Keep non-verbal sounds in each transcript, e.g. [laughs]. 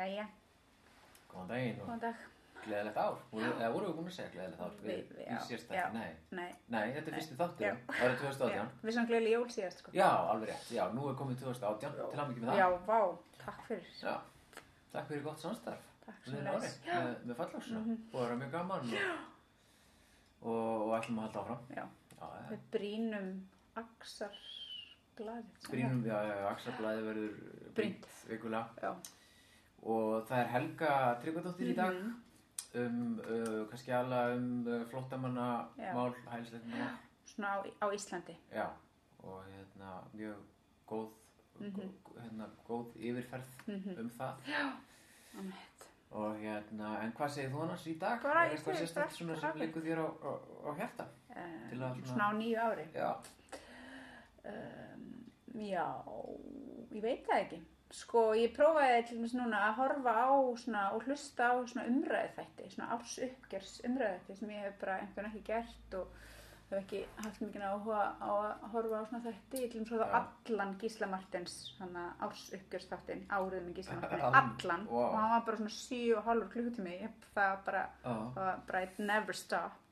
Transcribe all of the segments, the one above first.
Jæja, Góðan daginn góðan dag. gleðilegt ár. Eða voru við búin að segja gleðilegt ár? Við, já, sést já. ekki, nei. Nei, Nei, þetta er fyrsti þáttur, Já. árið 2018. við sem gleðileg jól síðast, sko. Já, alveg rétt. Já, nú er komið 2018, til að mikið með það. Já, vá, takk fyrir. Já. Takk fyrir gott samstarf. Takk Liðin sem ári, leys. með, með fallagsuna. Og það er mjög gaman og, og, og ætlum að halda áfram. Já, Já, já. við brínum axar glaðið. Brínum við að Axablaði verður Brýnt. vikulega. Já, Og það er Helga Tryggvadóttir í dag Mhm. um, uh, kannski alveg um uh, flottamanna Já. mál, hælisleitumál. svona á, á Íslandi. Já, og hérna mjög góð, Mhm. gó- hérna, góð yfirferð um það. Ámett. Og hérna, en hvað segir þú annars í dag? Bara er eitthvað sérstætt svona sem leikur þér á, á, á? Uh, Til að svona- svona á nýju ári. Já, Um, já, ég veit það ekki. Sko, ég prófaði til dæmis núna að horfa á svona, og hlusta á umræðu þætti, svona árs uppgjörs umræðu þætti sem ég hef bara einhvern ekki gert og hef ekki haft mikið áhuga á að horfa á svona þætti. Ég til dæmis horfa á allan Gísla Martins, hann að árs uppgjörs þáttin, árið með Gísla [laughs] Martins, Allan, vá. Og hann var bara svona 7 og hálfur klukkutími, ég, það var bara, Já. það var bara it never stopped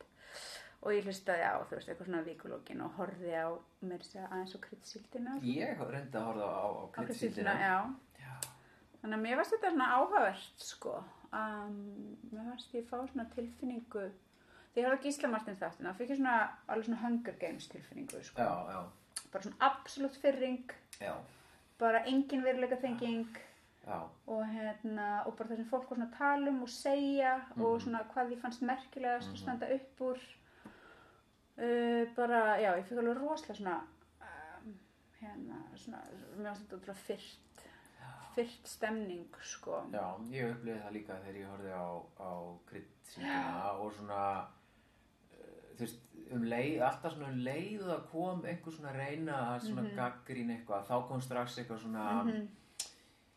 og ég hlustaði á þú veist eitthvað svona vikulókin og horfði á mér segja aðeins og kryddsíldina ég reyndi að horfa á, á á kryddsíldina. já. Já. þannig að mér varst þetta svona áhugavert sko. Um, mér varst ég fá svona tilfinningu. Þegar ég horfði á Gísla Martins þáttina þá fikk ég svona alveg svona Hunger Games tilfinningu sko. Já, já, bara svona absolutt fyrring já, bara engin veruleika þenging já, og hérna og bara það sem fólk var svona að tala um og segja Mhm. og svona hvað því fannst merkilegast að standa upp úr uh, bara, já, ég fikk alveg rosalega svona um, hérna, svona mér fannst þetta útrúlega fyrrt fyrrt stemning, sko. Já, ég upplifði það líka þegar ég horfði á, á kryddsíldina og svona, uh, þú veist, um leið, alltaf svona um leið það kom einhver svona að reyna að svona mm Mhm. gaggrín eitthvað, þá kom strax eitthvað svona,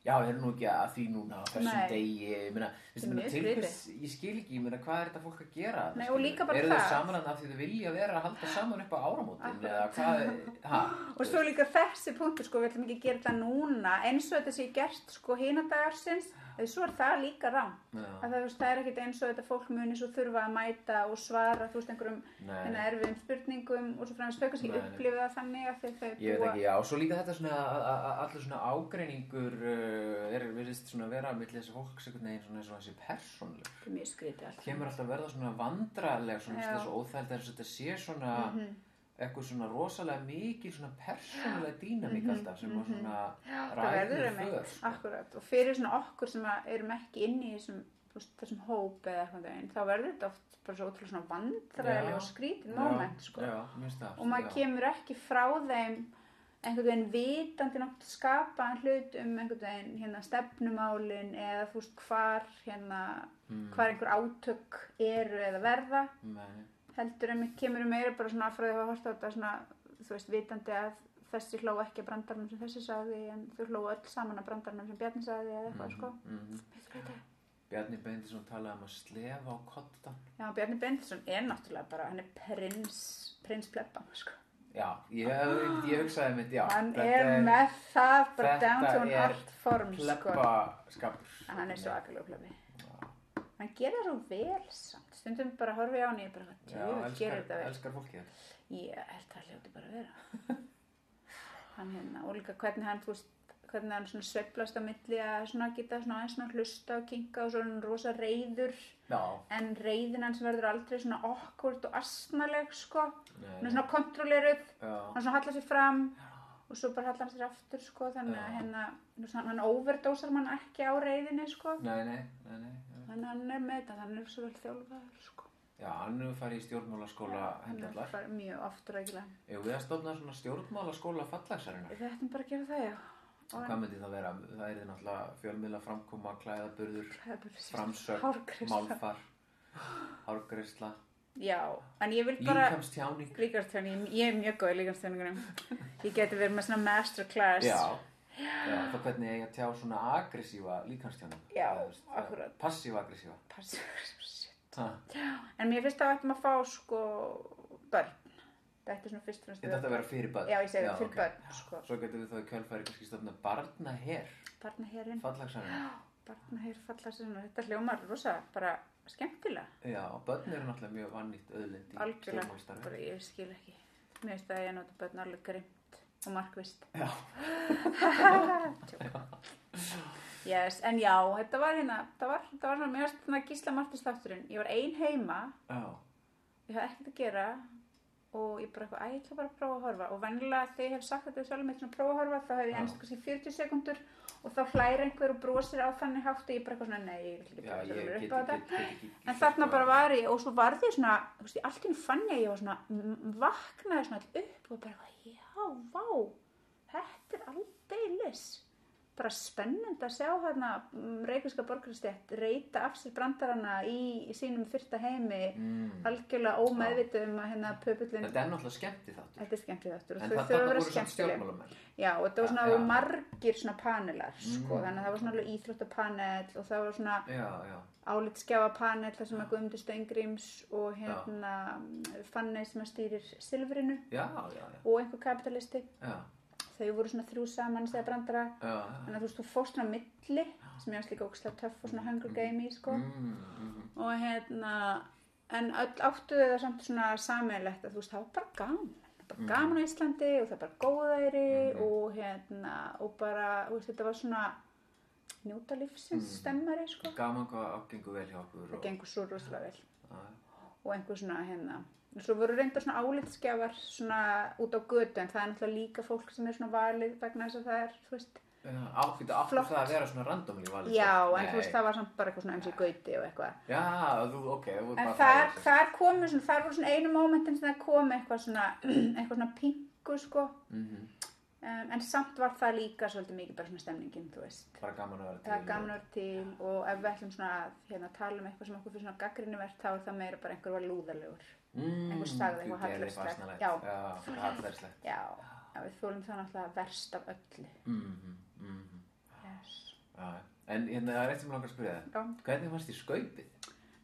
já, er nú ekki að því núna þessum degi, ég meina, ég skil ekki, ég meina, hvað er þetta fólk að gera? Nei, og líka bara Eru þau það. saman að því þau vilja vera að halda saman upp á áramótin, eða hvað, ha? [laughs] og svo líka þessi punktur, sko, við ætlum ekki að gera þetta núna eins og þetta sé gert, sko, hinadagarsins eða svo er það líka rám að það, veist, það er ekkit eins og þetta fólk muni svo þurfa að mæta og svara, þú veist, einhverjum hérna erfiðum spurningum og svo fremst þau kannski upplifa það þannig að þau, Ég veit ekki, já, og svo líka þetta svona að- að að allur svona ágreiningur uh, er, virðist svona vera milli þessi fólks einhvern veginn svona eins og þessi er allt. Kemur alltaf að verða svona vandraleg svona. Mhm. þessu óþæld þess að þetta sé svona eitthvað svona rosalega mikil svona persónulega dýnamík alltaf sem svona Mhm. ræður einmitt, för sko. akkurat og fyrir svona okkur sem erum ekki inni í þessum, þessum hóp eða eitthvað veginn, þá verður þetta oft bara svo ótrúlega svona vandræðileg Já. og skrítin moment sko. Já, það og maður já. kemur ekki frá þeim einhvern veginn vitandi nátt skapaðan hlut um einhvern veginn hérna stefnumálin eða þú veist hvar hérna Mm. hvar einhver átök eru eða verða Nei, heldur en kemur meira bara svona frá því að hafa hort á þetta svona þú veist vitandi að þessi hló ekki að brandarnum sem þessi sagði en þau hló öll saman að brandarnum sem Bjarni sagði eða eitthvað sko mhm. Veistu hvað þetta er? Bjarni Bendisson talaði um að slefa á kottan Já, Bjarni Bendisson er náttúrulega bara hann er prins, prins plebba sko. Já, ég, ég hugsaði mitt, já hann þetta er með það bara þetta down to an er art form sko. Pleppa skapur hann er svo aðgæðlega plebbi hann gerir það svo vel samt stundum bara horfi á hann og ég bara Já, djöfull, gerir þetta vel elskar fólkið þetta. Ég held að það hljóti bara að vera. [laughs] hann hérna, og líka hvernig hann, þú veist, hvernig hann svona sveiflast á milli að svona geta svona aðeins svona hlusta og kinka og svona rosa reyður. Já, En reyðin hans verður aldrei svona awkward og astnaleg, sko. Hann er svona kontrolleruð, já, hann svona hallar sér fram og svo bara hallar hann sér aftur, sko. Þannig að Já. þú veist, hann, hann overdósar mann ekki á reyðinni, sko. nei, nei, nei, nei að hann er með þetta, hann er svo vel þjálfaður, sko. Já, hann hefur farið í stjórnmálaskóla Hann hendallar. bara mjög oft rækilega. Ef við að stofna svona stjórnmálaskóla fallæksarinnar, Við ættum bara að gera það, já. Og hvað myndi það vera? Það er náttúrulega fjölmiðla framkoma, klæðaburður, Það hárgreiðsla. málfar, hárgreisla, Já, en ég vil bara líkamstjáning. líkamstjáning, ég er mjög góð í líkamstjáningunum ég geti verið með svona masterclass Já, já, þá hvernig ég að tjá svona aggressífa líkamstjáning. Já, Eða, þú veist, akkúrat. Passív-aggressífa. Pass- Ha, en mér finnst að við ættum að fá sko börn þetta er svona fyrst og fremst Þetta að vera fyrir börn. já, ég segi það fyrir ok. börn sko. Svo getum við þá í kjölfæri kannski stofna barnaher. barnaherinn, fallagsarinn. barnaher fallasinn, þetta hljómar rosa bara skemmtilega, Já, börn eru náttúrulega mjög vannýtt auðlind í algjörlega, stjórnmálstarfi. bara ég skil ekki. Mér finnst að ég nota börn alveg grimt og markvist. Já, [laughs] Yes, en já, þetta var hérna, þetta var, þetta var svona, varst svona gísla martist þátturinn. Ég var ein heima, já, ég hafði ekkert að gera og ég bara eitthvað, æ, ég ætla bara að prófa að horfa. Og venjulega þegar ég hef sagt þetta sjálf með svona prófa að horfa, þá hef ég ennst kannski 40 sekundur og þá hlæri einhver og brosir á þannig hátt og ég bara eitthvað svona, nei, ég vil ekki bara ég get, upp á þetta. En þarna bara var ég og svo varði ég svona, þú veist, í allt í einu fann ég að ég var svona, vaknaði svona upp og bara, eitthvað, vá, þetta er aldeilis. Bara spennend að sjá hérna reykvíska borgarstjætt reyta af sér brandarana í, í sínum fyrsta heimi Mm. algjörlega ómeðvitið um að hérna pöpullin, Þetta er náttúrulega skemmti þáttur. þetta er skemmtið þáttur og þau það þurfa að vera skemmtileg. Já, og þetta var svona já. margir svona panelar, sko, Mm. þannig að það var svona íþróttapanel og það var svona Já, já, álitskjáfa panel þar sem að Guðmundur Steingríms og hérna Fanney sem að stýrir Silfrinu já, já, já, og einhver kapitalisti. Þau voru svona þrjú saman segja brandara. Að þú veist, þú fórst svona milli sem ég varst líka ógslag töff og svona Hunger Game í sko. Mm, mm, og hérna en öll áttu þau það samt svona sammeilegt að þú veist, það var bara gaman. Bara gaman á Íslandi og það var bara góðæri og hérna og bara, veist, þetta var svona njóta lífsins Mhm. stemmari sko Gaman hvað ágengur vel hjá okkur. það gengur svo rosalega vel Já, og einhver svona hérna og svo voru reyndar svona álitskjafar svona út á götu en það er náttúrulega líka fólk sem er svona valið vegna þess að það er, þú veist áttu Flott. það að vera svona randomly valið. já, svo? en þú veist Nei. það var samt bara eitthvað svona eins og gauti og eitthvað Já, þú, ok, en þar, þar komu svona, þar voru svona einu mómentin sem það komu eitthvað svona [clears throat] eitthvað svona pingu sko Mhm. Um, en samt var það líka svolítið mikið bara svona stemningin, þú veist Bara gaman að vera til. það er gaman að vera til og ef við ætlum svona að hérna, tala um eitthvað sem okkur fyrir svona gaggrinivert þá er það meira bara einhver var lúðalegur Mm, einhver sagði eitthvað fasnalegt. Já. Já, hallarslegt. já, já við þólum það náttúrulega verst af öllu Mhm, mhm. yes. Já, en hérna, það er eitt sem langar að spyrja það. já, Hvernig fannst þér skaupið?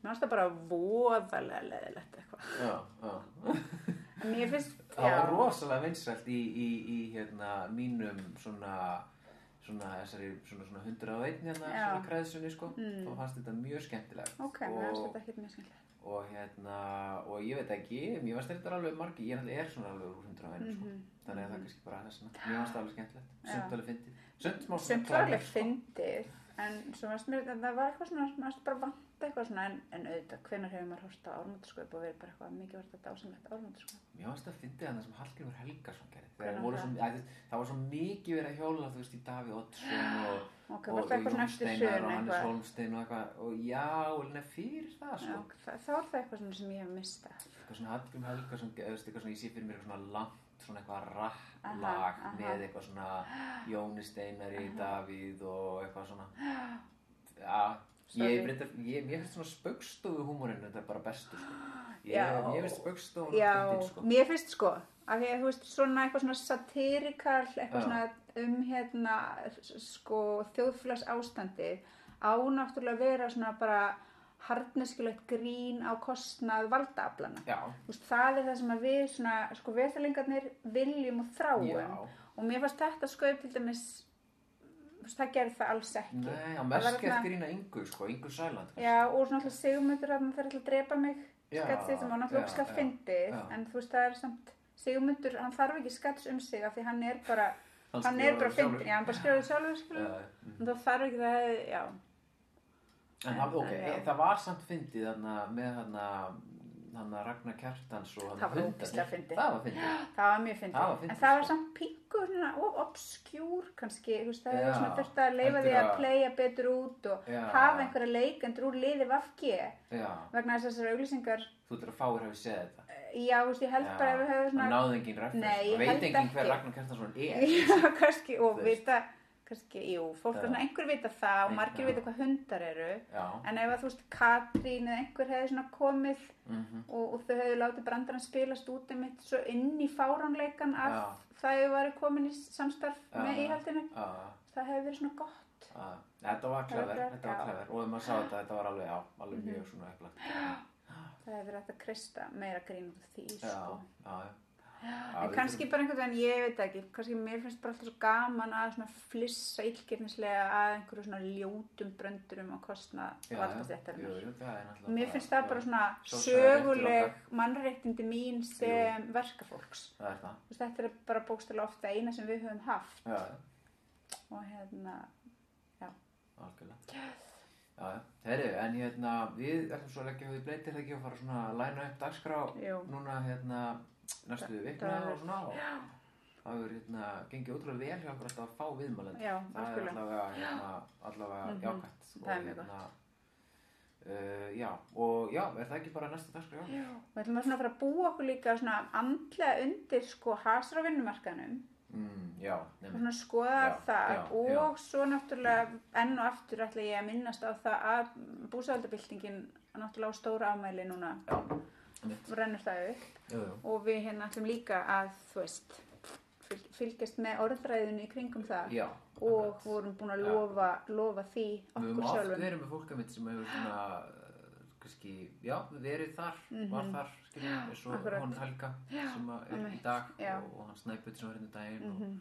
mér finnst það bara voðalega leðilegt eitthvað Já, já. Finnst, Það var rosalega vinsælt í, í, í hérna, mínum svona, svona, þessari, svona, svona 101 hérna, Já. svona kreðsunni, sko. Mm. Þá fannst þetta mjög skemmtilegt. ok, mér finnst og, þetta ekkert mjög skemmtilegt og hérna, og ég veit ekki, mér fannst þetta alveg margi, ég er svona alveg úr 101, sko. Mhm. Þannig að það er kannski bara þess. Mér fannst það alveg skemmtilegt. Já. Sumt alveg fyndið. Var alveg fyndið, en svo varst mér, það var eitthvað svona, maður bara vant eitthvað svona, en, en auðvitað, hvenær hefur maður hórst á ármótasköp og verið bara eitthvað mikið verið þetta ásamlegt ármótasköp. Mér fannst það að það sem Hallgrímur Helgason gerði. Voru það? svo, að, það var svo mikið verið að hjóla, þú veist, í Davíð Oddsson og Ok, og, var það eitthvað svona eftir Steinar hrun og Hannes? Holmstein og eitthvað og já, fyrir það Já, sko það, þá er það eitthvað svona sem ég hef mistað. eitthvað svona eða veist, eitthvað svona, ég sé fyrir mér eitthvað svona langt svona eitthvað rapplag með eitthvað svona Jóni Steinari, Davíð og eitthvað svona [gasps] já, Sorry. Ég, finnst svona spöggstofu húmorinn þetta er bara bestur sko. Ég, finnst spöggstofun Já, sko. mér finnst sko, af því að þú veist svona eitthvað svona satirikal, eitthvað svona um hérna, sko, þjóðfélags ástandi á náttúrulega að vera svona bara harneskilegt grín á kostnað valdaaflana. það er það sem að við svona, sko, viðþalingarnir viljum og þráum. Já. Og mér fannst þetta skaup til dæmis, það gerði það alls ekki. Nei, mest var gett grína yngu sko, yngu sæland Já, og svona alltaf sigmundur að það ætla að drepa mig Já, skatsið sem náttúrulega já, ógslag já. en þú veist það er samt sigmundur, hann þarf ekki skats um sig af því hann er bara, Hann hann er bara fyndin, já, hann bara skrifaði sjálfur mm. en þá þarf ekki það, já, En það, ok, En, það var samt fyndið þarna með þarna þarna Ragnar Kjartans og þarna Það var ógeðslega fyndið. Það var fyndið. það var mjög fyndið, en það var sko. samt svona of obskjúr kannski, veist, það Já, hefur svona þurft að leifa því að að- playa betur út og Já. hafa einhverja leikendur úr liði vafki Já, vegna þess að þessar auglýsingar, þú ætlar að fáir hafi séð þetta. já, þú veist, ég held bara ef við hefum Það svona náði engin referens. Veit engin hver. Ragnar Kjartansson er. [laughs] Já, kannski, og vita, kannski, jú, fólk er svona, einhver vita það og margir já. vita hvað hundar eru, Já. en ef að þú veist, Katrín eða einhver hefði svona komið Mm og, og þau hefðu látið brandarann spilast út um mitt svo inn í fáránleikan að það hefur verið komin í samstarf Já. með íhaldinu, Já, það hefur verið svona gott. Þetta var bara- þetta var já. klefer. Og ef maður sá þetta, þetta var alveg, alveg mjög svona eflagt. Það hefur verið hægt að krysta meira grín út af því, sko. Já, já. Já, En kannski bara einhvern veginn, ég veit ekki, kannski mér finnst bara alltaf svo gaman að flissa illgirnislega að einhverju svona ljótum bröndurum á kostna Já, náttúrulega Mér finnst það bara svona söguleg okkar. mannréttindi mín sem verkafólks. Er Þetta er bara bókstala ofta eina sem við höfum haft já, já. og hérna, Algjörlega. Já, já. Herri, en hérna, við ætlum svo að leggja við breytir það ekki að fara svona að læna upp dagskrá núna hérna næstu vikna og svona og það hefur hérna gengið ótrúlega vel hjá okkur alltaf að fá viðmælandi. já, Það er allavega, hérna, allavega Mhm. jákvæmt. Það er mjög Uh, já, og já, er það ekki bara næsta dagskrá? Já. Við ætlum að svona fara að búa okkur líka svona andlega undir sko hasra á vinnumarkaðnum Mm, já, og svona skoða Já, það já, og svo náttúrulega enn og aftur ætla ég að minnast á það að búsæðaldabildingin náttúrulega á stóra afmæli núna Já. Rennur það upp Jú, jú. og við hérna ætlum líka að þú veist fylg- fylgjast með orðræðinu í kringum það Já. og vorum búin að Já. lofa, lofa því Við okkur sjálfum verið með fólka mitt sem hefur svona, uh, kannski, já, verið þar, var þar, skiljum, eins og hún Helga sem að er í dag já. og, og hann Snæput sem var hérna daginn. Mhm.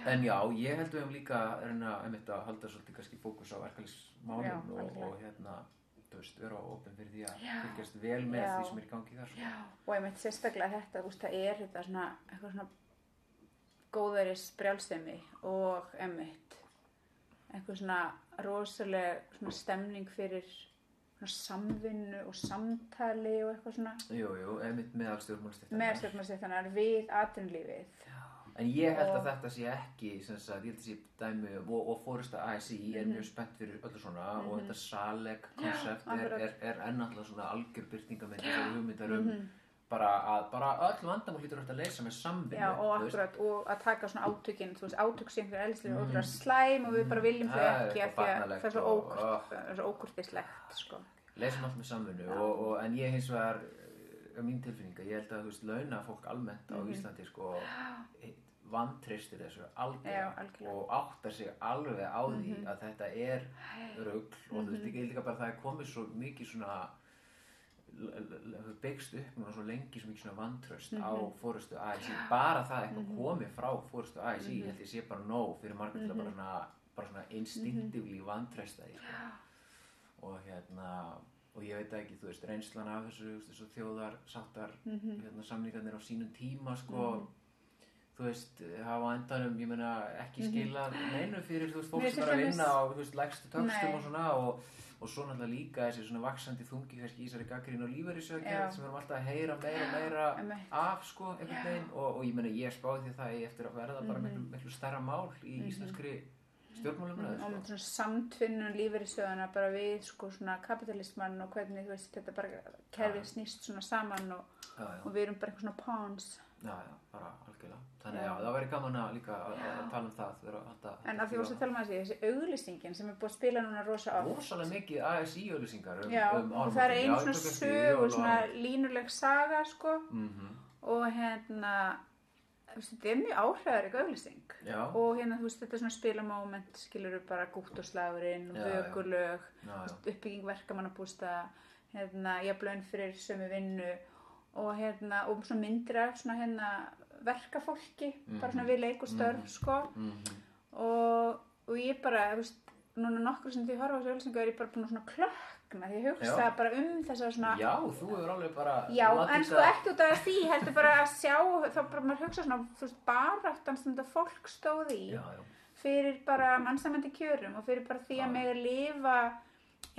Og, en já, ég held við höfum líka að reyna einmitt að halda svolítið kannski fókus á Já, verkefælismálum og, og hérna, veist, vera opinn fyrir því að fylgjast vel með Já. því sem er í gangi þar. sko. og ég meit sérstaklega þetta, veist, það er þetta svona, svona góðaris brjálsemi og emitt eitthvað svona rosaleg svona stemning fyrir samvinnu og samtali og eitthvað svona Jú, jú, einmitt meðal stjórnmálstættar. með stjórnarsettanar við atvinnlífið En ég held Og- að þetta sé ekki, sagt, ég held að sé dæmi og, og fórista ASI er mjög spennt fyrir öllu svona og þetta Saleg koncept er, akkurat. er, er ennáttúrulega svona algjör byrtingamynd þessari hugmyndar um bara að bara öll vandamál hlýtur hægt að leysa með samvinnu. Já, og akkurat, og að taka svona átökin, þú veist, átök sem fyrir eldslega mm. ótrúlega slæm og við bara viljum þau er ekki að það er svo og- er ókurtislegt, sko. leysum allt með samvinnu og, og, en ég hins vegar uh, mín tilfinninga, ég held að þú veist launa fólk almennt á Mhm. Íslandi sko vantristir þessu. Mhm. og áttar sig alveg á því að þetta er rugl og þú veist ég líka bara að það er komið svo mikið svona byggst upp núna svo lengi svo mikið svona vantraust á Mhm. fórustu ASI bara það eitthvað komið frá fórustu ASI ég held ég sé bara nóg fyrir margir til að Mhm. bara svona, svona instinctively vantrausta því sko og hérna og ég veit ekki, þú veist, reynslan af þessu þessu þjóðar sáttar Mhm. hérna, samningarnir á sínum tíma sko, þú veist, hafa endanum ég meina ekki skila neinu fyrir, þú veist, fólk sem er að vinna á, þú veist, lægstu tökstum og svona og, og svo náttúrulega líka þessi svona vaksandi þungi kannski í þessari gaggrín og Já. lífeyrissökjum sem við erum alltaf að heyra meira og meira [gasps] Einmitt. af sko, einhvern veginn og, og ég meina ég spáði því að það eftir að verða bara Mhm. miklu, miklu stærra mál í íslenskri stjórnmálumræðu og sko. svona samtvinnun lífeyrissöðuna bara við sko svona kapitalismann og hvernig þú veist þetta bara kerfið snýst svona saman og, já, já. og við erum bara eitthvað svona pawns Já, já, bara algjörlega. Þannig Já. það væri gaman að líka að, að tala um það. Alltaf, en að því að tala um að þessi, þessi auglýsingin sem er búið að spila núna rosa oft Rosalega mikið ASI-auðlýsingar um, já, um og það er einn svona sög og svona Mm línuleg saga sko -hmm. og hérna þú þetta er mjög áhrifarík auglýsing Já, og hérna þú veist þetta er svona spilamoment skilur við bara gútt og slagurinn og Já, já. vökulög já, já. uppbygging verkamannabústa hérna, jafnlaun fyrir sömu vinnu og hérna, og svona myndir af svona hérna verkafólki, bara svona við leik og störf, sko, Mm og, og ég bara, þú veist, núna nokkur sem því horfa á þessu ölsingu er ég bara búin að svona klökna, því ég hugsa bara um þessa svona, já, þú hefur alveg bara já, en sko ekki út af því, heldur bara að sjá, þá bara maður hugsa svona, þú veist, baráttan sem þetta fólk stóð í, Já, já, fyrir bara mannsamandi kjörum og fyrir bara því að mega lifa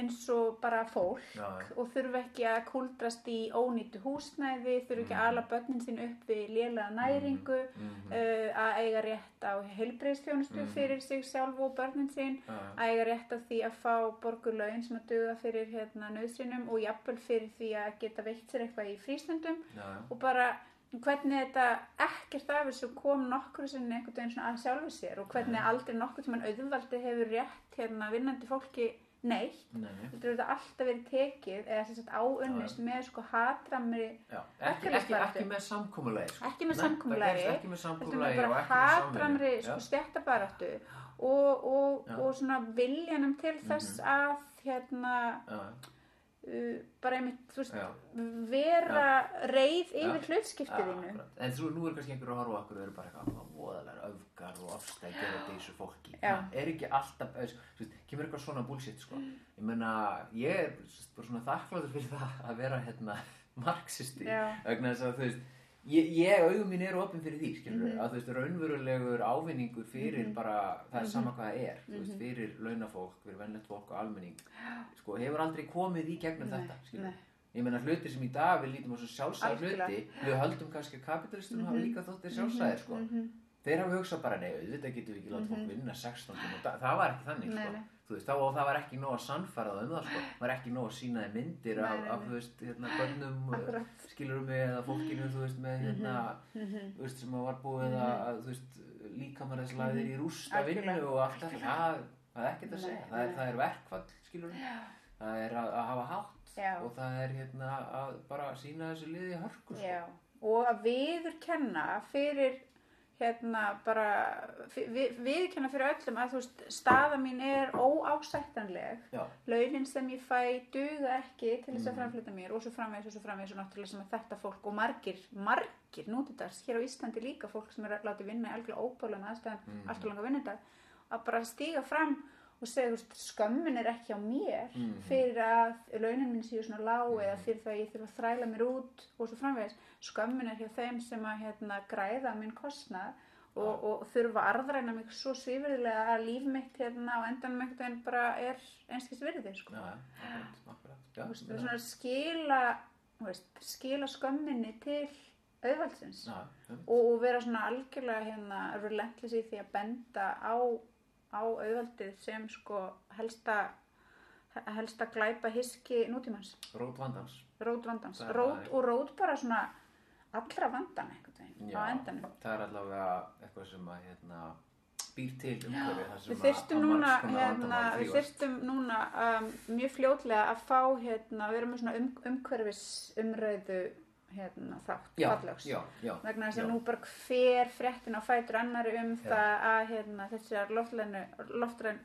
eins og bara fólk já, já. og þurfa ekki að kúldrast í ónýtu húsnæði, þurfa ekki að ala börnin sín upp við lélega næringu, Mhm. uh, að eiga rétt á heilbreyðstjónustu fyrir sig sjálf og börnin sín, já. að eiga rétt á því að fá borgurlaun sem að duga fyrir hérna nöðsynum og jafnvel fyrir því að geta veitt sér eitthvað í frístundum já. og bara hvernig þetta ekkert af þessu kom nokkur sinni einhvern veginn að sjálfu sér og hvernig aldrei nokkur tímann auðvaldi hefur rétt hérna vinnandi fólki neitt. Nei, þetta alltaf verið tekið eða sem sagt áunnist með sko hatramri ekki, ekki, ekki með samkúmulegi sko. ekki með samkúmulegi með og bara hatramri sko, Já. stjættabaráttu og, og, og svona viljanum til þess að hérna Já, uh, bara einmitt, þú veist, Já. vera reið Já. yfir hlutskiptiðinu. En þú, nú er kannski einhverju að horfa okkur og eru bara eitthvað voðalega öfgar og ofstækir og þessu fólki. Það er ekki alltaf, eða, þú veist, kemur eitthvað svona bullshit, sko. Ég meina, ég er bara svona þakkláttur fyrir það að vera, hérna, marxisti. Vegna þess að, þú veist, ég, ég augum mín eru opinn fyrir því, skilur Mhm. að þú veist, raunverulegur ávinningur fyrir bara, það er sama hvað það er, þú Mhm. veist, fyrir launafólk, fyrir vennlegt fólk og almenning, sko, hefur aldrei komið í gegnum Nei, þetta, skilur nei. Ég meina hluti sem í dag við lítum á svo sjálfsæð hluti, við höldum kannski að kapitalistunum hafa Mhm. líka þóttir sjálfsæðir, sko. Mhm. Þeir hafa hugsað bara, nei, auðvitað getum við ekki láta fólk vinna 16 tíma, það, var ekki þannig, sko. nei. Þú veist, þá, og það var ekki nóg að sannfæra það um það, sko. Það var ekki nóg að sína þeim myndir af, Nei, nei, af, þú veist, hérna, bönnum, skilurum við, eða fólkinu, þú veist, með, hérna, Mhm. þú veist, sem var búið að, að, þú veist, líkamarðislaðir í rúst af vinnu Algjörlega. og allt þetta, það, það er ekkert að segja, það er, það er verkfall, skilurum, það er að, að hafa hátt Já. og það er, hérna, að bara sína þessu liði hörku, sko. Já, og að viðurkenna fyrir hérna bara vi- vi- viðurkenna fyrir öllum að þú veist staða mín er óásættanleg launin sem ég fæ duga ekki til þess að Mhm. framflita mér og svo framvegis og svo framvegis og náttúrulega sem að þetta fólk og margir, margir nútidags hér á Íslandi líka fólk sem er að láta vinna í algjörlega óbálega aðstæðan Mhm. allt og langa vinnudag að bara stíga fram og segja skömmin er ekki á mér Mhm. fyrir að launin mín séu svona lág eða Mhm. fyrir það að ég þurfa að þræla mér út og svo framvegis skömmin er hjá þeim sem að hérna, græða minn kostnað og, og þurfa að arðræna mig svo svífurðilega að líf mitt hérna á endanum einhvern veginn bara er einskist virði sko. er svona að skila veist, skila skömminni til auðvaldsins og, og vera svona algjörlega hérna relentless í því að benda á, á auðvaldið sem sko helsta helsta glæpa hiski nútímans. Rót vandans. rót vandans, rót og rót bara svona allra vandan veginn Já, á endanum. það er allavega eitthvað sem að hérna, býr til umhverfi sem Við þyrstum núna, hérna, við þyrstum núna um, mjög fljótlega að fá hérna, við erum með svona um, umhverfis umræðu hérna, þátt, já, fallegs. já, já, vegna þess að nú bara hver fréttin á fætur annari um það að hérna, þessar loftrænu, loftræn,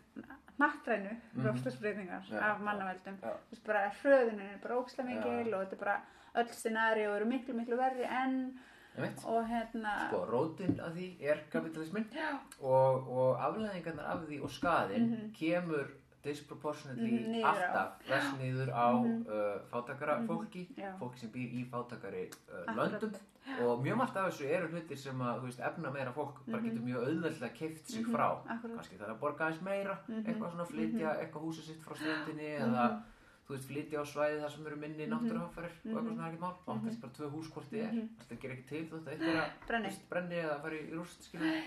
nattrænu Mhm. lofslagsbreytingar Já, af mannaveldum veist, bara hröðunin er bara mikil og þetta er bara öll scenari og eru miklu miklu verri enn og hérna Sko, rótin af því er kapitalismin og, og afleðingarnar af því og skaðinn Mhm. kemur disproportionately á. alltaf vest niður á Mhm. uh, fátakara Mhm, fólki, já. fólki sem býr í fátakari uh, löndum. Og mjög margt af þessu eru hlutir sem að veist, efna meira fólk bara Mhm. getur mjög auðveldlega keift sig Mhm, frá. Akkurat. kannski það er að borga aðeins meira eitthvað svona flytja, eitthvað húsið sitt frá ströndinni eða þú veist, flytja á svæði þar sem eru minni náttúruhamfarir og eitthvað svona er ekkert mál. Kannski bara tvö hús hvort þið er. Þetta gerir ekki til þú veist, eitthvað að veist, brenni eða fari í rúst skilur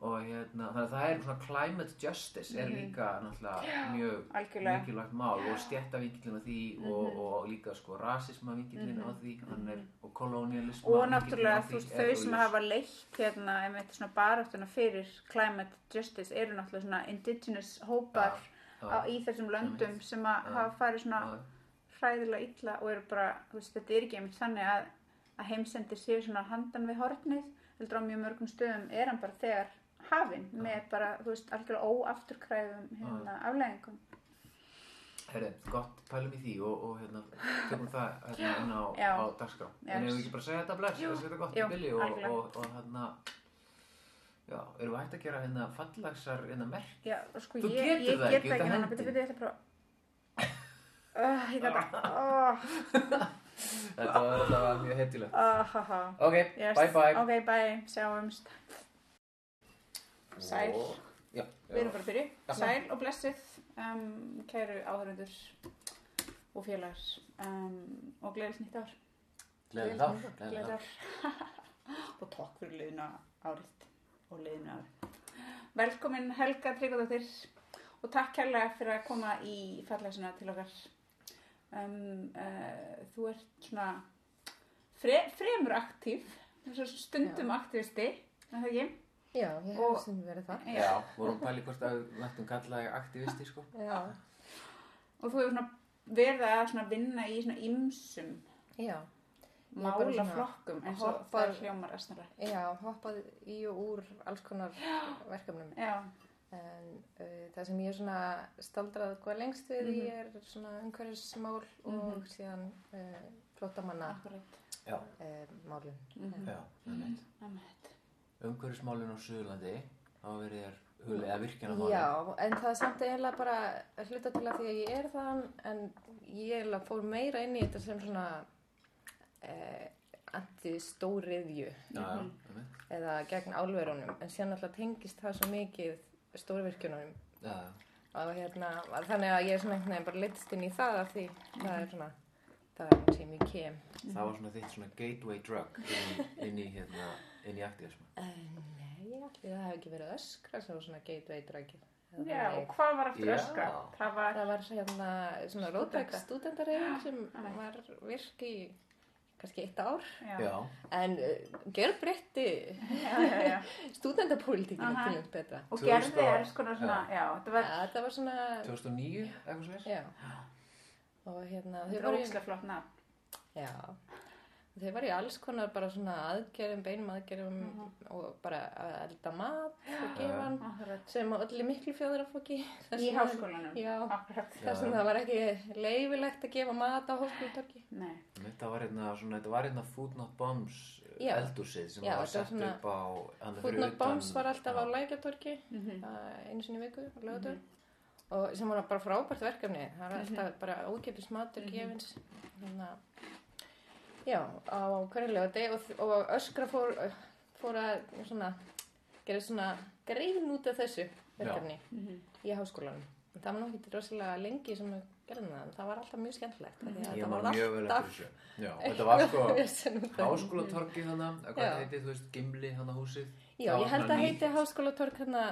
og hérna, þannig að það er svona climate justice er Mhm. líka náttúrulega mjög algjörlega mikilvægt mál og stjættavinkillin á því og, Mhm. og líka sko rasisma vinkillin á Mhm. því er, og kolonialisma og náttúrulega á þú veist þau sem hafa leitt hérna einmitt svona baráttuna fyrir climate justice eru náttúrulega svona indigenous hópar Já, á, í þessum löndum sem að Já. hafa farið svona já, hræðilega illa og eru bara, þú veist, þetta er ekki einmitt þannig að, að heimsendir séu svona handan við hornið, heldur á mjög mörgum stöðum er hann bara þegar hafinn með bara, þú veist, algjörlega óafturkræfum hérna, afleggingum. Herri, gott pælum í því og, og hérna, tökum það hérna inn á, á dagskrá. En ef við ekki bara segja þetta bless, þess að þetta gott Jú, í billi og, og, og hérna, já, erum við hægt að gera hérna fallagsar hérna merk? Já, sko, Þú ég, getur ég það ekki, þetta hendi. byrja, byrja, ég ætla að prófa. Ég ekki, oh, Þetta var mjög heitilegt. ha, ha. Ok, bye bye. Ok, bye, sjáumst. Sæl. Já, Við erum bara byrja. Já. Sæl og blessið, um, kæru áhörundur og félagar um, og gleðilegt nýtt ár. Gleðilegt ár. Gleðilegt ár. [laughs] og takk fyrir liðina árið og liðina ár. Velkomin Helga Tryggvadóttir og takk kærlega fyrir að koma í fallegsuna til okkar. Um, uh, þú ert svona fre, fremur aktív, stundum aktivisti, er það ekki? Já, ég Og- hef sem verið það. Já, vorum pæli hvort að við mættum kalla þig aktivisti, sko. Já, Og þú hefur svona verið að svona vinna í svona ymsum já, Ég er svona málaflokkum eins og það hljómar að snarra. já, hoppað í og úr alls konar verkefnum. Já, En uh, það sem ég er svona staldrað hvað lengst við í er svona umhverfismál og síðan uh, flottamanna Akkurat. Já, uh, málun. já, einmitt. Einmitt. Umhverfismálin á Suðurlandi, þá verið þér huglega eða virkjanamálin. Já, en það er samt eiginlega bara að hluta til að því að ég er þaðan en ég eiginlega fór meira inn í þetta sem svona uh, anti-stóriðju. Einmitt. eða gegn álverunum en síðan alltaf tengist það svo mikið stórvirkjunum og hérna, þannig að ég er svona einhvern veginn bara litst inn í það af því það er svona það er sem ég kem. Það var svona þitt svona gateway drug inn, inn í, hérna, inn í aktivismu. en nei, allir það hefði ekki verið öskra sem var svona gateway dragið Já, og hvað var aftur Já. öskra? Það var, það var hérna svona rótæk stúdendareyfing [gasps] sem var virk í kannski eitt ár já, Já, en uh, gjör breytti já, já, já. [laughs] stúdendapólitíkinu Aha. til þetta betra Og 2000 gerði alls konar svona, já, þetta var, ja, þetta var svona 2009, eitthvað slags. já og hérna þau þetta voru var í- ógislega flott nafn. Já, þau var í alls konar bara svona aðgerðum, beinum aðgerðum og bara að elda mat og gefa hann Akkurat. sem allir miklu fjóður af fólki. [laughs] Í háskólanum. Já, þar sem það var ekki leifilegt að gefa mat á háskólatorki. Nei. Þetta var hérna, svona, þetta var hérna Food Not Bombs Já. eldúsið sem Já, var var sett svona- upp á hann fyrir Foodnot utan- Bombs var alltaf á Já. lækjatorki Mhm. einu sinni viku, á lögatur. Og sem var bara frábært verkefni. Það er alltaf bara ógeipis matur gefins. Þannig að, já, á hverjulega deg og, og öskra fór, fór að svona, gera svona grein út af þessu verkefni Mhm. í háskólanum. Það var ekki rosalega lengi sem við gerðum það, en það var alltaf mjög skemmtilegt. Ég var mjög vel eftir þessu. Já, þetta var sko [laughs] háskólatorkið hana, hvað Já. heiti, þú veist, Gimli hana húsið. Já, ég held að heiti háskólatork hérna,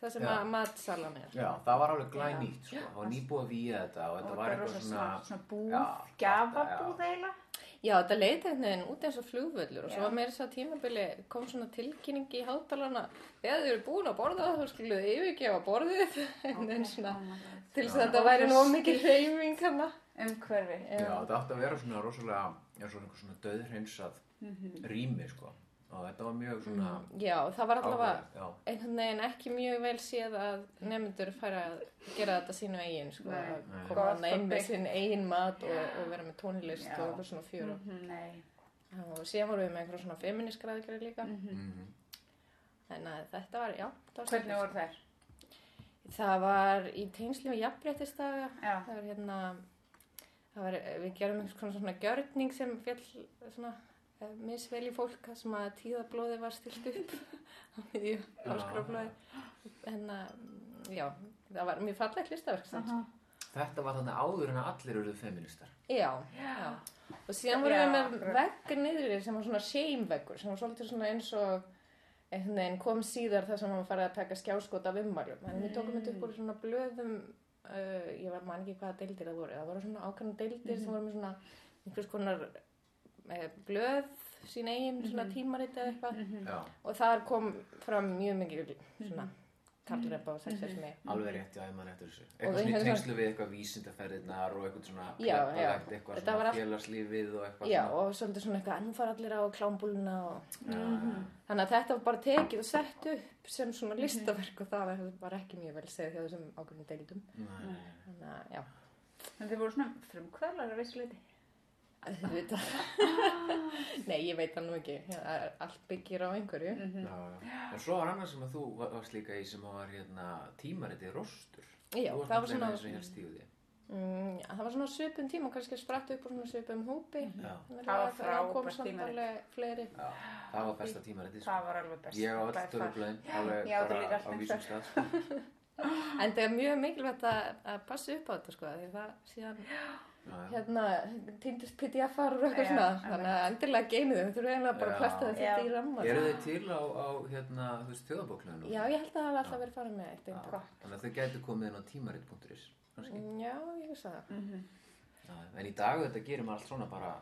það sem Já. að matsalan er. Já, það var alveg glænýtt, sko. Það var nýbúið að víja þetta og þetta var eitthvað svona... svona, búð, Já, gjafabúð já. eiginlega. Já, þetta leiti einhvern veginn út eins og flugvöllur og svo var meira þess að tímabili kom svona tilkynning í hátalarna þegar þið eru búin að borða þá skulle þið yfirgefa borðið [laughs] en okay. svona Oh til þess að þetta væri nóg mikið hreyfing hana. Umhverfi. Já, þetta átti að vera svona rosalega, eins og svona döðhreinsað Mhm. rými, sko. Og þetta var mjög svona... Já, það var allavega einhvern veginn ekki mjög vel séð að nefndur færa að gera þetta sínu eigin sko, Nei. að Nei. koma inn og með sinn eigin mat og, og vera með tónlist Já. og eitthvað svona fjöru Mhm, Nei. og síðan vorum við með einhverja svona feministgraðgjari líka mhm. en að þetta var, já, það var Hvernig voru þær? Það var í tengslu og jafnréttistaga. Já. Það var hérna, það var, við gerum einhvers konar svona gjörning sem fjall svona misvel í fólk þar sem að tíðablóði var stilt upp á miðju áskraflóði. En að, já, það var mjög fallegt listaverk sem. Aha. Þetta var þannig áður en að allir eruðu feministar. Já, já. Og síðan vorum við með akkurat. vegg niðri sem var svona shame-veggur sem var svolítið svona eins og veginn kom síðar þar sem hann farið að taka skjáskot af ummælum. En við tókum þetta upp úr svona blöðum, uh, ég var man ekki hvaða deildir það voru. Það voru svona ákveðna deildir sem voru með svona einhvers konar uh, blöð, sín eigin svona tímarit eða eitthvað. Já, Og þar kom fram mjög mikið svona karlrepa og sexismi. alveg rétt, já, ég man eftir þessu. Eitthvað svona í tengslu við eitthvað vísindaferðirnar og eitthvað svona Já, já. kleppalegt, eitthvað svona félagslífið og eitthvað Já, svona. og svolítið svona eitthvað, nú fara allir á klámbúluna og Já, já. Þannig að þetta var bara tekið og sett upp sem svona listaverk og það var, ekki mjög vel segð hjá þessum ákveðnum deildum. Nei. Þannig að, já, En þið voru svona frumkvöðlar að vissu leiti. Auðvitað. [laughs] Nei, ég veit það nú ekki. Allt byggir á einhverju. Mhm. Já, já. En svo var annað sem að þú va- varst líka í sem var hérna tímaritið Rostur. Já, þú varst það var svona, og mm, það var svona svipum tíma, kannski spratt upp á svona svipum hópi. Já, Þannig Það var að það kom frábært tímarit. alveg fleiri. já. Það var besta tímaritið. sko. Það var alveg best. Ég á á þetta bara á vísum stað. sko. [laughs] En það er mjög mikilvægt að, að passa upp á þetta, sko, því það síðan. Hérna, týndist PDF-ar og eitthvað svona. Þannig að endilega geymið þau, við þurfum eiginlega bara að plasta þetta Já. í ramma. Eru þið til á, á hérna, þú veist, þjóðabóklöðinu? Já, ég held að það hafa alltaf verið farið með eitt. Þannig að þau gætu komið inn á tímarit.is, kannski. Mm, Já, ég veist það. Mhm. En í dag þetta gerir maður allt svona bara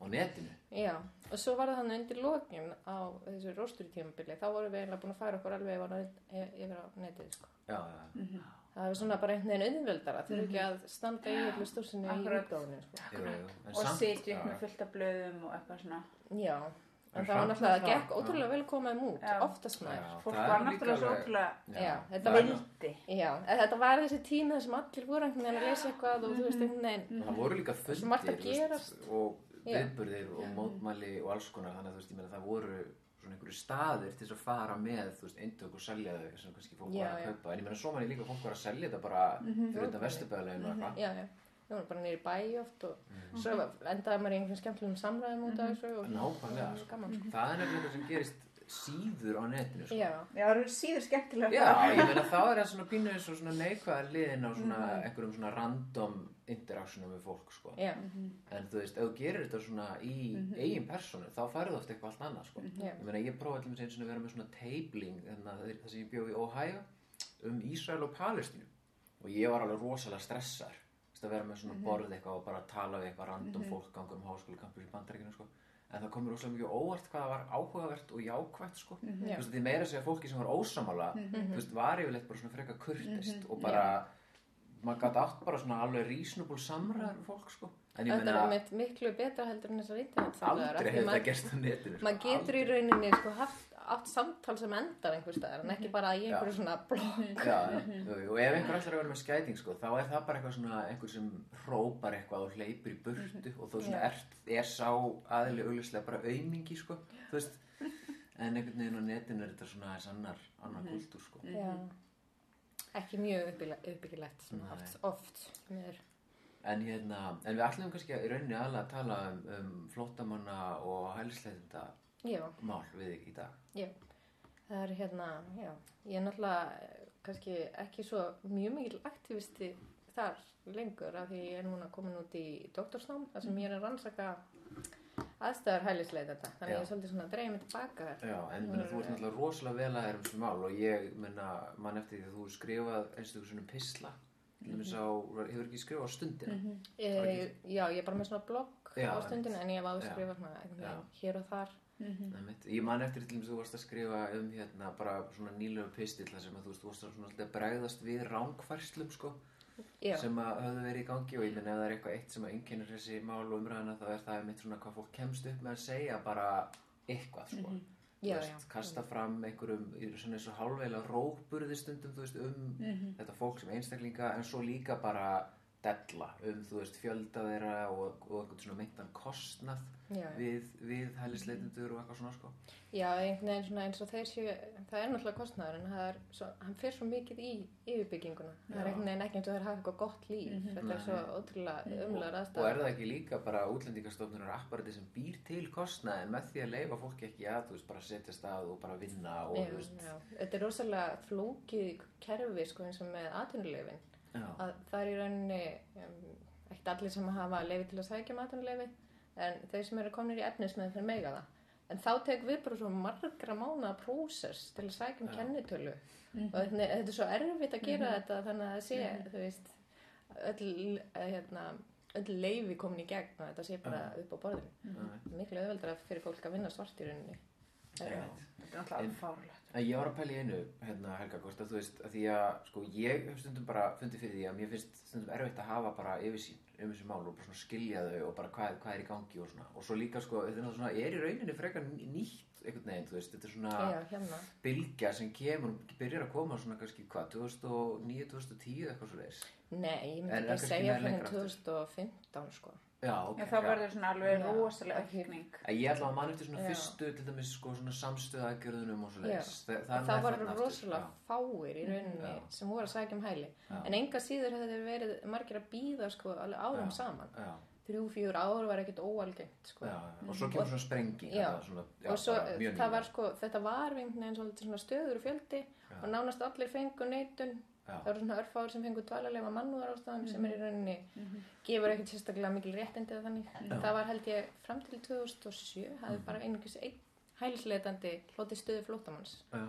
á netinu. Já, og svo var það þannig undir lokin á þessu róstur tímabili, þá vorum við eiginlega búin að færa okkur alveg yfir á, net- yfir á netið, sko. Já, já, já. Það er svona bara einhvern veginn auðveldara, þau eru ekki að standa í öllu stórsinu í útgáfinu, sko. En Og sitja upp já, með fullt af blöðum og eitthvað svona. Já, En það var náttúrulega, það gekk ótrúlega vel að koma þeim út, Já. oftast maður. Fólk var náttúrulega svo ótrúlega þetta var- nú- vildi. Já, en þetta var þessi tími þar sem allir voru einhvern veginn að lesa eitthvað og þú veist einhvern veginn. það voru líka Mhm. Fundir og viðburðir og mótmæli og alls konar þannig að þú veist, ég meina það voru svona einhverju staðir til þess að fara með þú veist, eintök og selja þau sem kannski fólk Já, var að kaupa. En ég meina svo manni líka fólk var að selja þetta bara fyrir þetta vesturbæðuleginu og eitthvað. Já, já, það var bara nýri bæ oft og Mhm. svo endaði maður í einhvern skemmtilegum samræðum út af þessu og nákvæmlega og sko. gaman, sko. það er nefnilega eitthvað sem gerist síður á netinu sko. Já, Já, það eru síður skemmtilega. Já, ég meina þá er það svona pínu eins og svona neikvæða liðin á svona Mhm. einhverjum svona random interaktionum við fólk sko. já, en þú veist, ef þú gerir þetta svona í eigin personu, þá færðu oft eitthvað allt annað sko. já, ég meina, ég prófaði allir með eins og að vera með svona tabling, að það sem ég bjó í Ohio um Ísrael og Palestínu og ég var alveg rosalega stressar að vera með svona borð eitthvað og bara tala við eitthvað random fólk ganga um en það kom mér rosalega mikið óvart hvað það var áhugavert og jákvætt sko. þú Já. veist, því meira segja fólki sem var ósamála þú veist, var yfirleitt bara svona freka kurtist og bara maður gæti átt bara svona alveg reasonable samræður við fólk sko. en ég þetta er meina miklu betra heldur en þessar af aldrei hefur það gerst á netinu sko. maður getur í rauninni sko haft átt samtal sem endar einhver staðar en ekki bara í einhverju svona blokk. Og ef einhver ætlar að vera með skæting sko, þá er það bara eitthvað svona einhver sem hrópar eitthvað og hleypur í burtu og þú svona Já. ert, er sá aðli augljóslega bara aumingi sko, þú veist en einhvern veginn á netinu er þetta svona þess annar, annar kultúr sko. Já, ekki mjög uppbyggileg- uppbyggilegt svona oft, oft mér. en hérna, en við ætlum kannski í rauninni aðlega að tala um, um flóttamanna og hælisleitunda Já, mál við í dag já, það er hérna, já, ég er náttúrulega eh, kannski ekki svo mjög mikil aktivisti þar lengur af því ég er núna komin út í doktorsnám þar sem ég er að rannsaka aðstæðar hælisleitenda. Þannig Já. ég er svolítið svona að dreyja mig tilbaka Já, en menna, þú ert náttúrulega rosalega vel að þér um þessu mál og ég menna, mann eftir því að þú skrifað einstaklega svona pisla til dæmis á, hefur ekki skrifað á stundina? E, Já, ég er bara með svona blogg Já, á stundinu en ég hef Já. skrifað hér og þar Einmitt. Ég man eftir til dæmis þú varst að skrifa um hérna bara svona nýlegu pistil þar sem að þú veist, þú varst svona alltaf að bregðast við rángfærslum sko Já, sem að höfðu verið í gangi. Og ég minn ef það er eitthvað eitt sem að einkennir þessi mál og umræðina þá er það einmitt svona hvað fólk kemst upp með að segja bara eitthvað sko. Þú já, veist, já. kasta fram einhverjum svona eins og hálfveila rókburði stundum veist um þetta fólk sem einstaklinga en svo líka bara della um þú veist fjölda þeirra og, og einhvern svona meintan kostnað já. við, við hælisleitundur og eitthvað svona sko Já, einhvern veginn svona eins og þeir séu, það er náttúrulega kostnaður en það er svo, hann fer svo mikið í yfirbygginguna. Það er Já. einhvern veginn ekki eins og þeir hafa eitthvað gott líf. Þetta er svo ótrúlega umlegar og aðstæður. er það ekki líka bara útlendingastofnunar apparati sem býr til kostnaðin með því að leifa fólki ekki að þú veist bara setja stað og bara vinna og Já, þú veist Að það er í rauninni um, ekkert allir sem hafa leifi til að sækja atvinnuleifi en þeir sem eru komnir í efnis með þeir mega það. En þá tekum við bara svo margra mánuða prósess til að sækja um kennitölu. Og þetta, þetta er svo erfitt að gera þetta þannig að það sé, þú veist, öll, eh, hérna, öll leifi komin í gegn og þetta sé bara upp á borðinu. já, Miklu auðveldra fyrir fólk að vinna svart í rauninni. Þetta er náttúrulega alveg fárlegt. En ég var að pæla í einu, hérna Helga Kost, að þú veist, að því að, sko, ég hef stundum bara fundið fyrir því að mér finnst stundum erfitt að hafa bara yfirsýn um þessi mál og bara svona skilja þau og bara hvað, hvað er í gangi og svona. Og svo líka, sko, þetta er svona, er í rauninni frekar ný- nýtt einhvern veginn, þú veist, þetta er svona Já, hérna. bylgja sem kemur, byrjar að koma svona kannski, hvað, 2009, 2010 eitthvað svo leiðis. Nei, ég myndi ekki kannski segja fyrir lengra aftur. 2015 sko. Já, ok. Já, þá verður svona alveg rosalega aukning. En ég ætla að mann eftir svona Já. fyrstu, til dæmis, sko, svona samstöðu aðgjörðunum og svo leiðis. Það, aftur, rosalega fáir í rauninni Já. sem voru að sækja um hæli. Já. En enga síður hefði þeir verið margir að býða sko alveg árum Já. saman. Þrjú, fjúr ár var ekkert óalgengt sko. Og svo kemur svona sprengi. Já. Svona, og svo það var sko, þetta var veginn svolítið svona stöður fjöldi Já. og nánast allir fengu neitun Já. það voru svona örfáður sem fengu dvalarleifa mannúðar ástæðum sem er í rauninni gefur ekkert sérstaklega mikil réttindi eða þannig Já. það var held ég fram til 2007 hafði bara einhvers einn hælisleitandi hlotið stöðu já,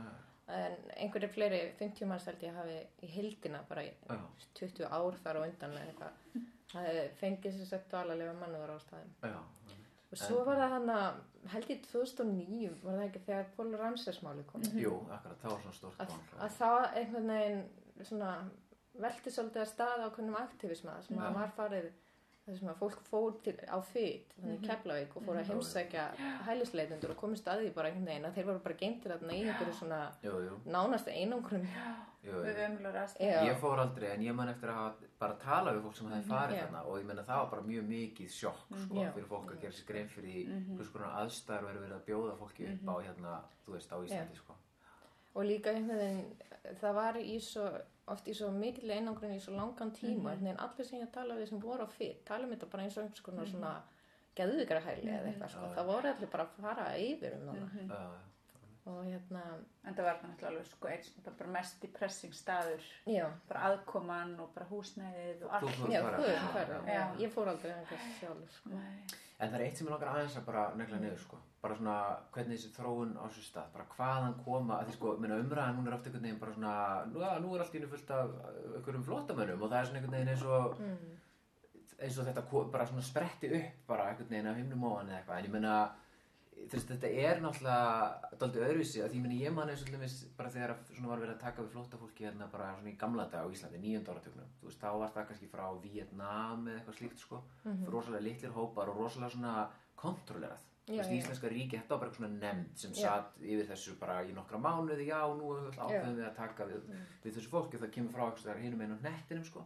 en einhverju fleiri 50 manns held ég hafi í hildina bara í já. 20 ár þar og undan eða eitthvað hafi fengið sér sett dvalarleifa mannúðar já. og svo var það hann að held ég 2009 var það ekki þegar Pól Ramsers máli kom Jú, akkurat, það var svona stórt að, mál. að það einhvern veginn svona velti svolítið að staða ákveðnum aktivisma sem Já. að var farið þar sem að fólk fór til, á fyrt þannig mm Keflavík og fór að heimsækja hælisleitundur og komist að því bara einhvern veginn að þeir voru bara geintir þarna í einhverju svona jú, jú, nánast einangrun. Ég fór aldrei en ég man eftir að hafa bara tala við fólk sem hefði farið Já. þarna og ég menna það var bara mjög mikið sjokk sko, Já. fyrir fólk að gera sér grein fyrir því hvers konar aðstæður verið verið að bjóða fólki upp á hérna, þú veist, á Íslandi sko. og líka einhvern veginn það var í svo oft í svo mikil einangrun í svo langan tíma einhvern veginn allir sem ég tala við sem voru á fyrt tala um þetta bara eins og einhvers konar svona geðvíkara hæli eða eitthvað sko. það voru allir bara að fara yfir um það og hérna, en það var náttúrulega alveg sko eins bara, bara mest depressing staður. Já. Bara aðkoman og bara húsnæðið og allt. Já, já, já. Ég fór aldrei einhvers sjálf, sko. En það er eitt sem ég langar aðeins að bara negla niður sko. bara svona hvernig þessi þróun á sér stað bara hvaðan koma, að því sko minna umræðan hún er oft einhvern veginn bara svona nú, ja, nú er allt í hennu fullt af einhverjum flottamönnum og það er svona einhvern veginn eins og eins og þetta bara svona spretti upp bara einhvern veginn af himnum ofan eða eitthvað. En ég meina veist, þetta er náttúrulega daldið öðruvísi. Að því meni ég man eins og allir bara þegar svona var verið að taka við flóttafólki hérna bara svona í gamla dag á Íslandi, nýjönda áratögnum þú veist, þá var það kannski frá Vietnam eða eitthvað slíkt sko, rosalega litlir hópar og rosalega svona kontrollerað. Þú veist, íslenska ríki, þetta var bara svona nefnd sem Já. satt yfir þessu bara í nokkra mánuði, já, nú ákveðum við að taka við, við þessu fólki og það kemur frá eitthvað hinum einu hnettinum sko.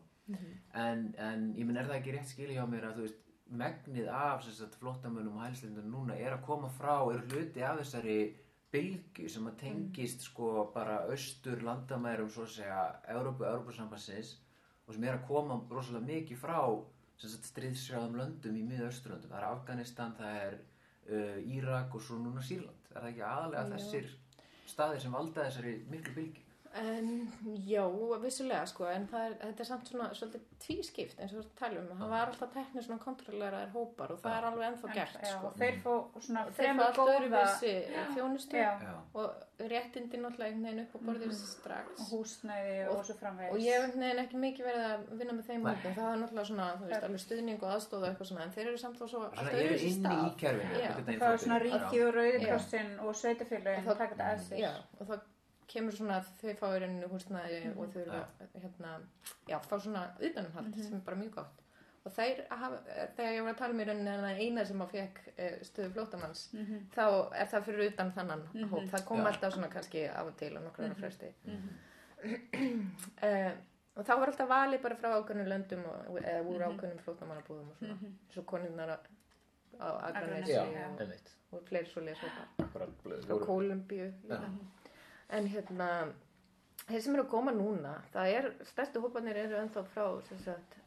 En, en ég minn er það ekki rétt skilja hjá mér að þú veist megnið af sagt, flottamönnum og hælslindunum núna er að koma frá, er hluti af þessari bylgu sem að tengist sko bara austur landamærum svo að segja Európu, Európusambassins og sem er að koma rosalega mikið frá stríðsjáðum löndum í miða-austurlöndum, það er Afganistan, það er uh, Írak og svo núna Sýrland. Er það ekki aðalega Já. þessir staðir sem valda þessari miklu bylgu En, já, vissulega, sko, en er, þetta er samt svona svolítið tvískipt eins og talum. Það var alltaf teknir svona kontrolleraðir hópar og það er alveg ennþá gert, já, sko. og þeir fó svona Þeir fá fremur góða öðruvísi þjónustu já, Já, og réttindi náttúrulega einhvern veginn upp á borðið strax. og húsnæði og, svo framvegis. Og ég hef einhvern veginn ekki mikið verið að vinna með þeim. Það er náttúrulega svona, þú veist, alveg stuðning og aðstóð og eitthvað svona, en þeir eru samt svo allt svona eru öðruvísi inni í stað. Að kemur svona að þau fá í rauninu húsnæði og þau eru hérna, já, fá svona utanumhald sem er bara mjög gott. Og þeir hafa, þegar ég var að tala um í rauninni en það eina sem að fekk uh, stöðu flótamanns, þá er það fyrir utan þannan hóp. Það kom Já. alltaf svona kannski af og til og nokkur ára fresti. uh, og þá var alltaf valið bara frá ákveðnum löndum og, eða úr ákveðnum flótamannabúðum og svona. Svo konurnar á, á Akranesi Já. og, og fleiri svo bara og Kólumbíu líka. En hérna þeir sem eru að koma núna það er, stærstu hópanir eru ennþá frá sagt,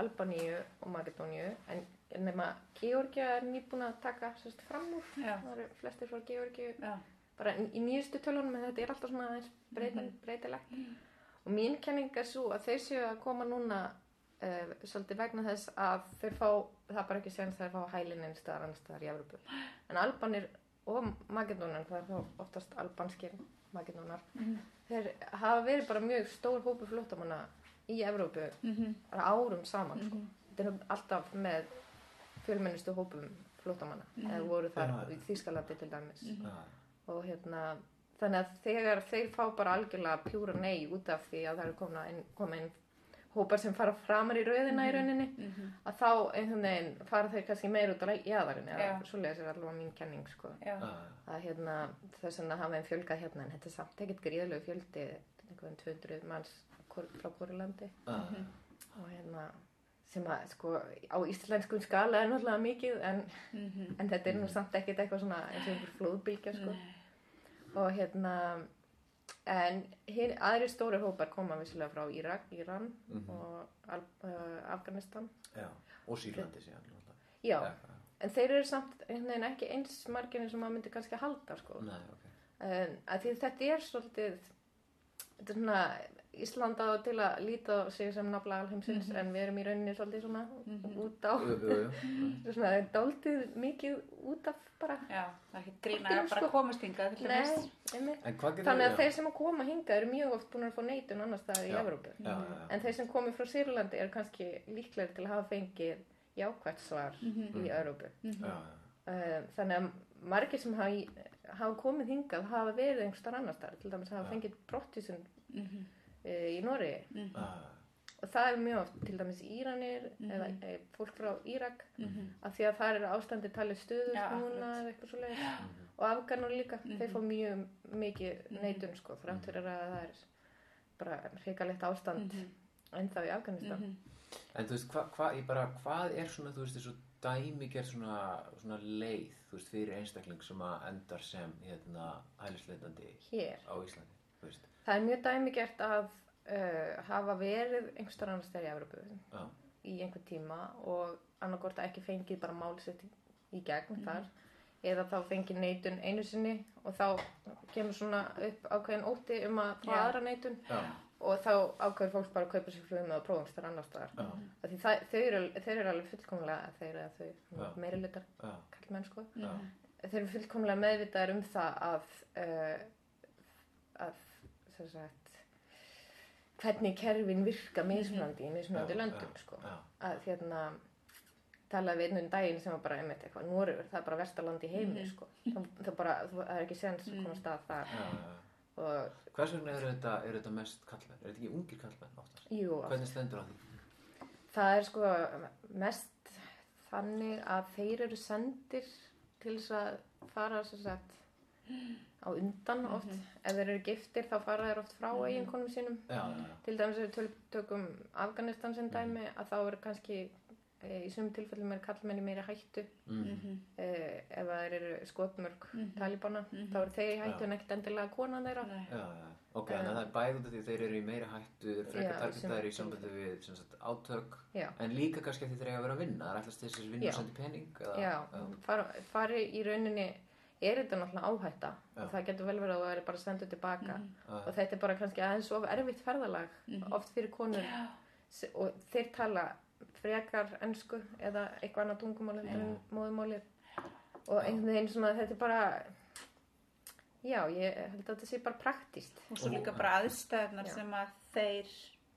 Albaníu og Makedóníu en nema Georgia er nýbúin að taka sagt, fram úr. Já. það eru flestir frá Georgiu Já. bara í, nýjustu tölunum en þetta er alltaf svona aðeins breyta, breytilegt. Og mín kenning er svo að þeir séu að koma núna uh, svolítið vegna þess að þeir fá það er bara ekki séns þeir fá hælinn einn staðar annar staðar í Evropu en Albanir og Makedónar það er þá oftast albanskir Makedónar þeir hafa verið bara mjög stór hópu flóttamanna í Evrópu bara árum saman sko. þetta er alltaf með fjölmennustu hópum flóttamanna eða voru þar í Þýskalandi til dæmis. Já. og hérna þannig að þegar þeir fá bara algjörlega pjúra nei út af því að það inn, koma inn hópar sem fara framar í rauðina í rauninni að þá einhvern veginn fara þeir kannski meir út á jæðarinn eða Já. svoleiðis er allavega mín kenning sko Já. Já. að hérna þess vegna hafa þeim fjölgað hérna en þetta er samt ekkert gríðlegu fjöldi einhvern 200 manns frá hverju landi Já. og hérna sem að sko á íslenskum skala er náttúrulega mikið en, en þetta er nú samt ekkert eitthvað svona eins og einhver flóðbylgja sko og hérna en hin, aðri stóri hópar koma vissilega frá Írak, Íran og Al, uh, Afganistan Já. og Sýrlandi síðan já, Já. en þeir eru samt veginn ekki eins margir eins og maður myndi kannski halda sko Nei, ok. að því þetta er svolítið þetta er svona Ísland á til að líta sig sem nafla alheimsins en við erum í rauninni svolítið svona út á jú, jú. svona dálítið mikið út af bara Já, það er ekki grína að bara sko. komast getur þannig að þeir sem að koma hingað eru mjög oft búin að fá neitun annars staðar í Já. Evrópu. Já, já. en þeir sem komi frá Sýrlandi er kannski líklegir til að hafa fengið jákvæmt svar í Evrópu. Já, já. Uh, þannig að margir sem hafa, í- hafa komið hingað hafa verið einhver starf annar starf til dæmis hafa fengið brottvísun uh, í Nóri Já. og það er mjög oft til dæmis Íranir eða e, fólk frá Írak af því að það er ástandi talið stöður eitthvað svo og Afganur líka, þeir fá mjög mikið neitun sko, þrátt fyrir að það er bara hrikalegt ástand ennþá í Afganistan. En þú veist, hva, ég bara, hvað er svona, þú veist, þessu dæmigerð svona, svona leið, þú veist, fyrir einstakling sem að endar sem, hérna, hælisleitandi á Íslandi, þú veist, Það er mjög dæmigert að uh, hafa verið einhverstaðar annars þegar í Evropu já, í einhver tíma og annarkort að ekki fengið bara mál sitt í, gegn þar. Eða þá fengið neitun einu sinni og þá kemur svona upp ákveðin ótti um að fá Já. aðra neitun já, og þá ákveður fólk bara að kaupa sér flugum eða prófum þar annars staðar. Því það, þau, eru, þau eru alveg fullkomlega þeir eru þau Já. meiri lutar já, kallmenn sko. Já, þeir eru fullkomlega meðvitaðar um það að uh, að sagt hvernig kerfin virka mismunandi í mismunandi löndum sko að hérna talaði við einn um daginn sem var bara einmitt eitthvað Noregur, það er bara vestaland í heimi sko það, það, bara, það er ekki sens að komast að já, já. og Hvers vegna eru þetta, eru þetta mest kallmenn? Er þetta ekki ungir kallmenn oftast? jú, Hvernig stendur á því? það er sko mest þannig að þeir eru sendir til þess að fara sem sagt á undan oft. Ef þeir eru giftir þá fara þeir oft frá eiginkonum sínum. Já, já, já, til dæmis ef við tökum Afganistan sem dæmi að þá eru kannski e, í sumum tilfellum er kallmenn í meiri hættu. Mm, e, ef það eru skotmörk talibana þá eru þeir í hættu en ekkert endilega konan þeirra. Nei. já, já. Ok, en það er bæði út af því þeir eru í meiri hættu, þeir frekar Já, targetaðir í sambandi við sagt, átök, já, en líka kannski því þeir eiga að vera að vinna, það er alltaf þess að vinna og sendi pening, eða? já, fara, fari í rauninni er þetta náttúrulega áhætta? Já. og það getur vel verið að það er bara sendur tilbaka. Já. og þetta er bara kannski aðeins of erfitt ferðalag oft fyrir konur. S- og þeir tala frekar ennsku eða eitthvað annað tungumál heldur en móðumálið og einhvern veginn svona þetta er bara já, ég held að þetta sé bara praktíst og svo líka bara aðstæðnar sem að þeir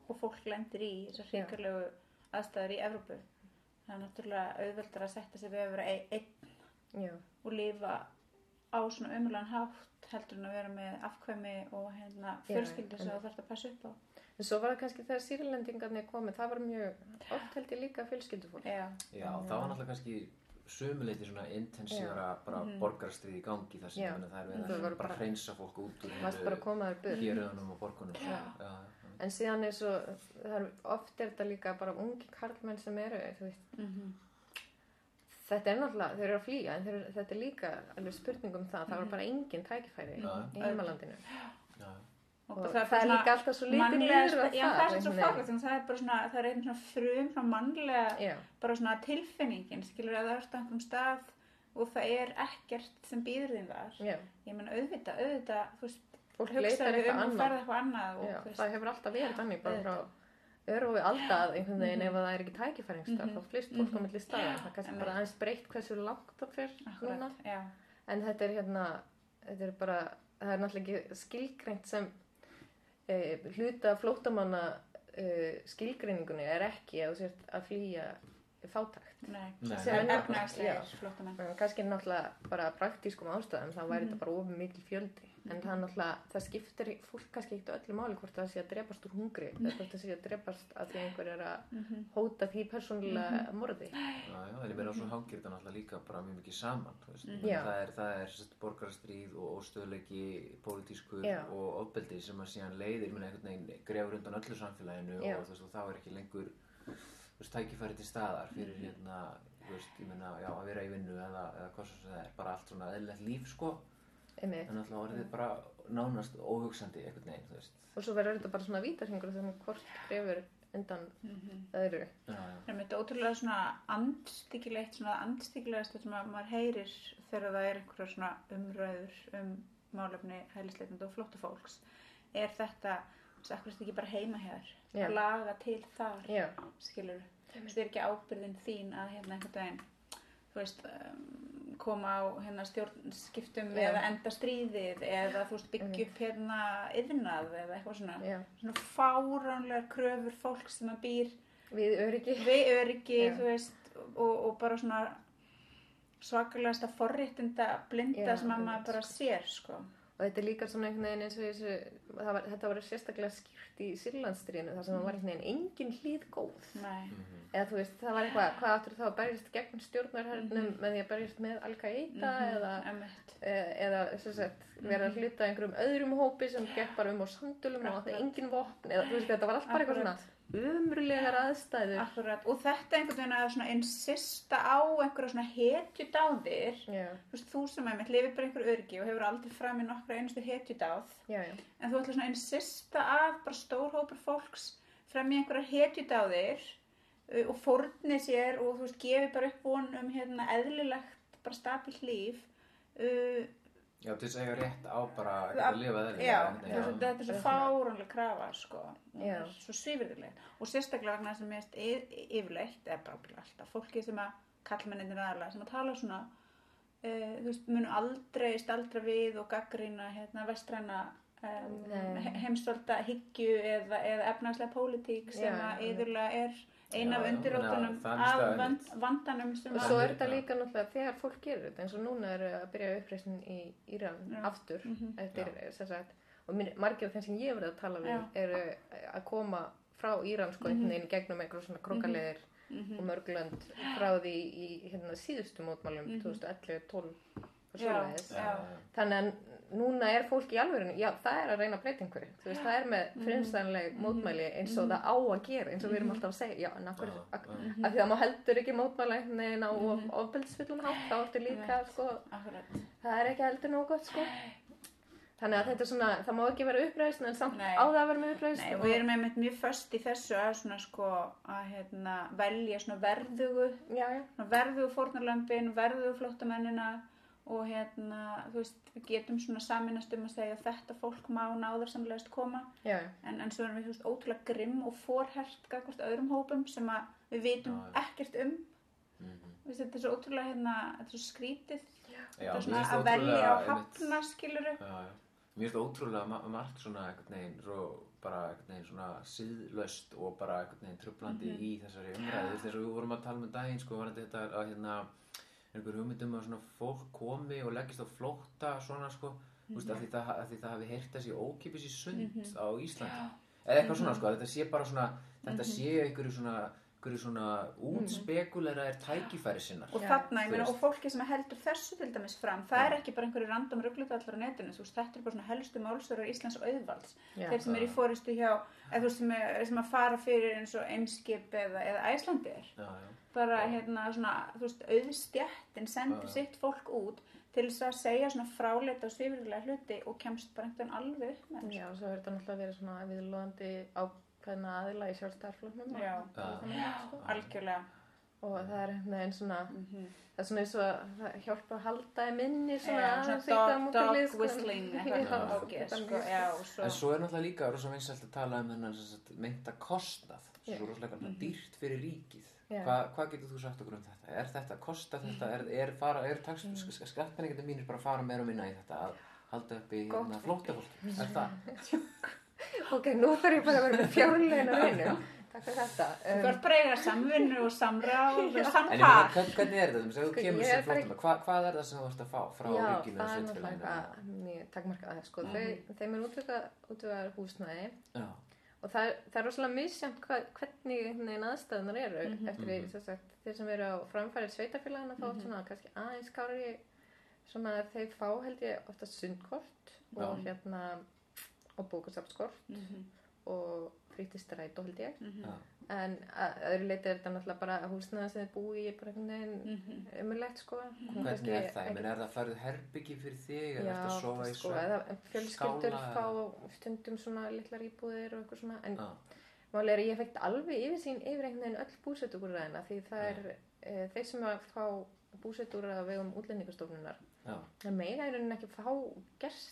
og fólk lendir í þessar Já. hrikalegu aðstæður í Evrópu. Það er náttúrulega auðveldur að setja sig við að vera ein- einn og lifa á svona umlan hátt heldur en að vera með afkvæmi og hérna fjölskyldu sem þú þarfst að passa upp á. En svo var það kannski þegar sýrlendingarnir komið, það var mjög oft held ég líka fjölskyldufólk. Já, Já, það var náttúrulega kannski sumuleiti svona intensívara bara Mhm. borgarstrið í gangi þar sem það er Það verið að bara bara- hreinsa fólk út úr héröðunum og borgunum. Já. Já, já, en síðan er svo, það er oft er þetta líka bara ungi karlmenn sem eru þú veist, mm þetta er náttúrulega, þeir eru að flýja en þeir, þetta er líka alveg spurning um það það var bara engin tækifæri Já. í heimalandinu. Já, og, bara það, er svona líka alltaf svo lítið já, það er einhvern það er bara svona, það er einn svona frum svona mannlega, já, bara svona tilfinningin skilur að það ert á einhverjum stað og það er ekkert sem býður þín þar. Já, ég menna auðvitað, auðvitað þú veist, fólk leitar hugsaðu eitthvað um og annað. ferð eitthvað annað og, já, það hefur alltaf verið þannig bara frá Og aldað einhvern veginn ef það er ekki tækifæringstar Mhm. þá flýst fólk á Mhm. milli staða. Það er kannski Einmitt. bara aðeins breytt hversu langt það fer núna. já, en þetta er hérna þetta er bara, það er náttúrulega ekki skilgreint sem e, hluta flótamanna e, skilgreiningunni er ekki að þú sért að flýja fátækt. Sem er En kannski náttúrulega bara praktískum ástæðum þá væri þetta bara ofur mikil fjöldi en það er náttúrulega, það skiptir fólk kannski ekkert öllu máli hvort það sé að drepast úr hungri eða hvort það sé að drepast að því einhver er að hóta því persónulega morði. Já, já, en ég meina svo hangir þetta náttúrulega líka bara mjög mikið saman, það er, það er sérst, borgarastríð og, og stöðleiki pólitískur Já. og ofbeldi sem að síðan leiðir, ég meina einhvern veginn grefur undan öllu samfélaginu Já. og veist, og þá er ekki lengur tækifæri til staðar fyrir hérna, þú veist, ég meina, já, að vera í vinnu eða, eða einmitt. en alltaf orðið bara nánast óhugsandi einhvern veginn, þú veist, og svo verður þetta bara svona vítarhingur þannig hvort grefur undan öðru. Já, já, Það er mitt ótrúlega svona andstyggilegt, svona andstyggilegast sem að maður heyrir þegar það er einhverja svona umræður um málefni hælisleitandi og flóttafólks. Er þetta, þess að akkur ekki bara heima hér, Já. laga til þar, já, skilur það er ekki ábyrðin þín að hérna einhvern veginn, þú veist, um, koma á hérna stjórnskiptum Já. eða enda stríðið eða þú veist byggja upp hérna yðnað eða eitthvað svona, já, svona fáránlegar kröfur fólk sem að býr við öryggi. við öryggi, þú veist og, og bara svona svakalegasta forréttinda blinda sem að maður bara sér sko. og þetta er líka svona einhvern veginn eins og þessu, var, þetta var sérstaklega skýrt í Sýrlandstrínu þar sem það var einhvern veginn engin hlýð góð. Nei. eða þú veist, það var eitthvað, hvað áttur þá að berjast gegn stjórnarhernum með því að berjast með Al-Qaida eða, Einmitt. e- eða sagt, vera að hluta einhverjum öðrum hópi sem gekk bara um á sandulum og það er engin vopn eða þú veist, þetta var allt bara eitthvað svona umrulegar aðstæður. Akkurat, og þetta einhvern veginn að insista á einhverja svona hetjudáðir. Já, þú veist, þú sem einmitt lifir bara einhver örgi og hefur aldrei fram í nokkra einustu hetjudáð. Já, já, en þú ætlar svona að insista að bara stór hópur fólks fram í einhverja hetjudáðir og fórni sér og þú veist, gefi bara upp von um hérna eðlilegt bara stabilt líf uh, Já, til þess að eiga rétt á bara að Já, lifað eðlilega, Já, veist, veginn. þetta er svo er fáránlega krafa, sko. Já. er Svo svífyrðileg. Og sérstaklega vegna sem mest yfirleitt, eða bara alltaf, fólki sem að kallmenninir aðalega, sem að tala svona, uh, þú veist, munu aldrei staldra við og gaggrýna hérna vestræna um, Nei. heimstolta hyggju eða, eða efnagslega pólitík sem Já, að já. yðurlega er eina af undirróttunum af vandanum og svo er þetta líka náttúrulega þegar fólk gerir þetta eins og núna er að byrja uppreysnin í Íran aftur. Mm -hmm. eftir þess að og margir af þeim sem ég hef verið að tala um eru eh, að koma frá Íran sko einhvern mhm. veginn gegnum einhverjum svona krokkaleðir mm -hmm. og mörglönd frá því í hérna, síðustu mótmálum 2011-12 mhm þannig að núna er fólk í alvörinu já það er að reyna að breyta einhverju. Þú veist það er með Mhm. frinsænleg mótmæli eins og það á að gera eins og við erum alltaf að segja já en akkur, Já, ak, já. af því það má heldur ekki mótmæla veginn á mm. ofbeldsfullum hátt þá ertu líka sko Akkurat. það er ekki heldur nóg gott sko. Þannig að þetta er svona það má ekki vera uppreist en samt Nei. á það að vera með uppreist Nei, og við erum einmitt mjög föst í þessu að svona sko að hérna velja svona verðugu já já. verðugu fórnarlömpin, verðugu flóttamennina og hérna, þú veist, við getum svona saminast um að segja að þetta fólk má náðarsamlegast koma. Já. Já en, en svo erum við, þú veist, ótrúlega grimm og forhert gagvart öðrum hópum sem að við vitum Já, ekkert um. Mhm. Þú veist, þetta er svo ótrúlega hérna, þetta er svo skrítið. Þetta er svona að velja á hafna skiluru. Mér finnst það ótrúlega ma margt svona einhvern veginn, svo, bara einhvern veginn svona síðlöst og bara einhvern veginn trublandi Mhm. í þessari veist, eins og við vorum að tala um daginn, sko, var þetta að hérna, einhver hugmyndum að svona fólk komi og leggist á flótta svona, sko, þú veist, af því það, af því það hafi heyrt þessi ókipis í sund Mhm. á Íslandi. Eða eitthvað svona, sko, að þetta sé bara svona, þetta Mhm. sé einhverju svona, einhverju svona útspekuleraðir tækifæri sinnar. og þarna, ég meina, og fólki sem heldur þessu til dæmis fram, það er ekki bara einhverju random rugglutallar á netinu, þú veist, þetta er bara svona helstu málsverðar Íslands auðvalds Já. þeir sem eru í fóristu hjá, eða þú veist, sem, er, sem að fara fyrir eins og Eimskip eða, eða Æslandir, Já, já. Bara hérna svona, þú veist, auðstjættin sendir sitt fólk út til þess að segja svona fráleita og svifurlega hluti og kemst bara einhvern veginn alveg upp með þessu. já svo er þetta náttúrulega verið svona viðlóðandi ákveðna aðila í sjálfstæðarfloknum Já. sko. Algjörlega. og það er einhvern veginn svona Mm það er svona eins og að það hjálpa að halda í minni svona aðeins svona eitthvað á dog, móti dog sko. whistling, eitthvað er sko, já, og svo. En svo er náttúrulega líka rosa vinsælt að tala um þennan meinta kostnað, svo rosalega mm dýrt fyrir ríkið. Já. Hva, hvað getur þú sagt okkur um þetta? Er þetta, kosta þetta, er, er, fara, er Mm. sk- skattpenningarnir mínir bara að fara meira og minna í þetta að halda upp í hérna, fólk. flóttafólki? Er það? [laughs] ok, nú þarf ég bara að vera með fjárlegin að reynu takk fyrir þetta Þú um, ert bara að eiga samvinnu og samráð og [laughs] En samtal. hvern- hvernig er þetta? Þú Sko, kemur sem er bara flóttamaður, hvað, er það sem þú ert að fá frá já, ríkinu það og er náttúrulega sveitarfélaginu? eitthvað mjög takmarkað sko, þau, þeim er útvökað húsnæði Já, og það, það er rosalega hva, hvernig aðstæðunar eru Mhm. eftir því, sem sagt, þeir sem eru á framfærið sveitafélagina þá Mhm. svona kannski aðeins kári svona þeir fá held ég ofta sundkort og Já. hérna og bókasafnskort Mhm, og frítistræt og held ég mhm, en að öðru leiti er þetta náttúrulega bara húsnæða sem þið búi í bara einhvern veginn mhm. umulegt sko hvernig er það? Ég meina, er það færið herbyggi fyrir þig? Er þetta að sofa í sko, eða fjölskyldur fá stundum svona litlar íbúðir og eitthvað svona en Já, máli er að ég fekk alveg yfir sín yfir einhvern veginn öll búsetugurræðina því það er e, þeir sem að fá búsetugurræða vegum útlendingastofnunar það mega í rauninni ekki fá nei,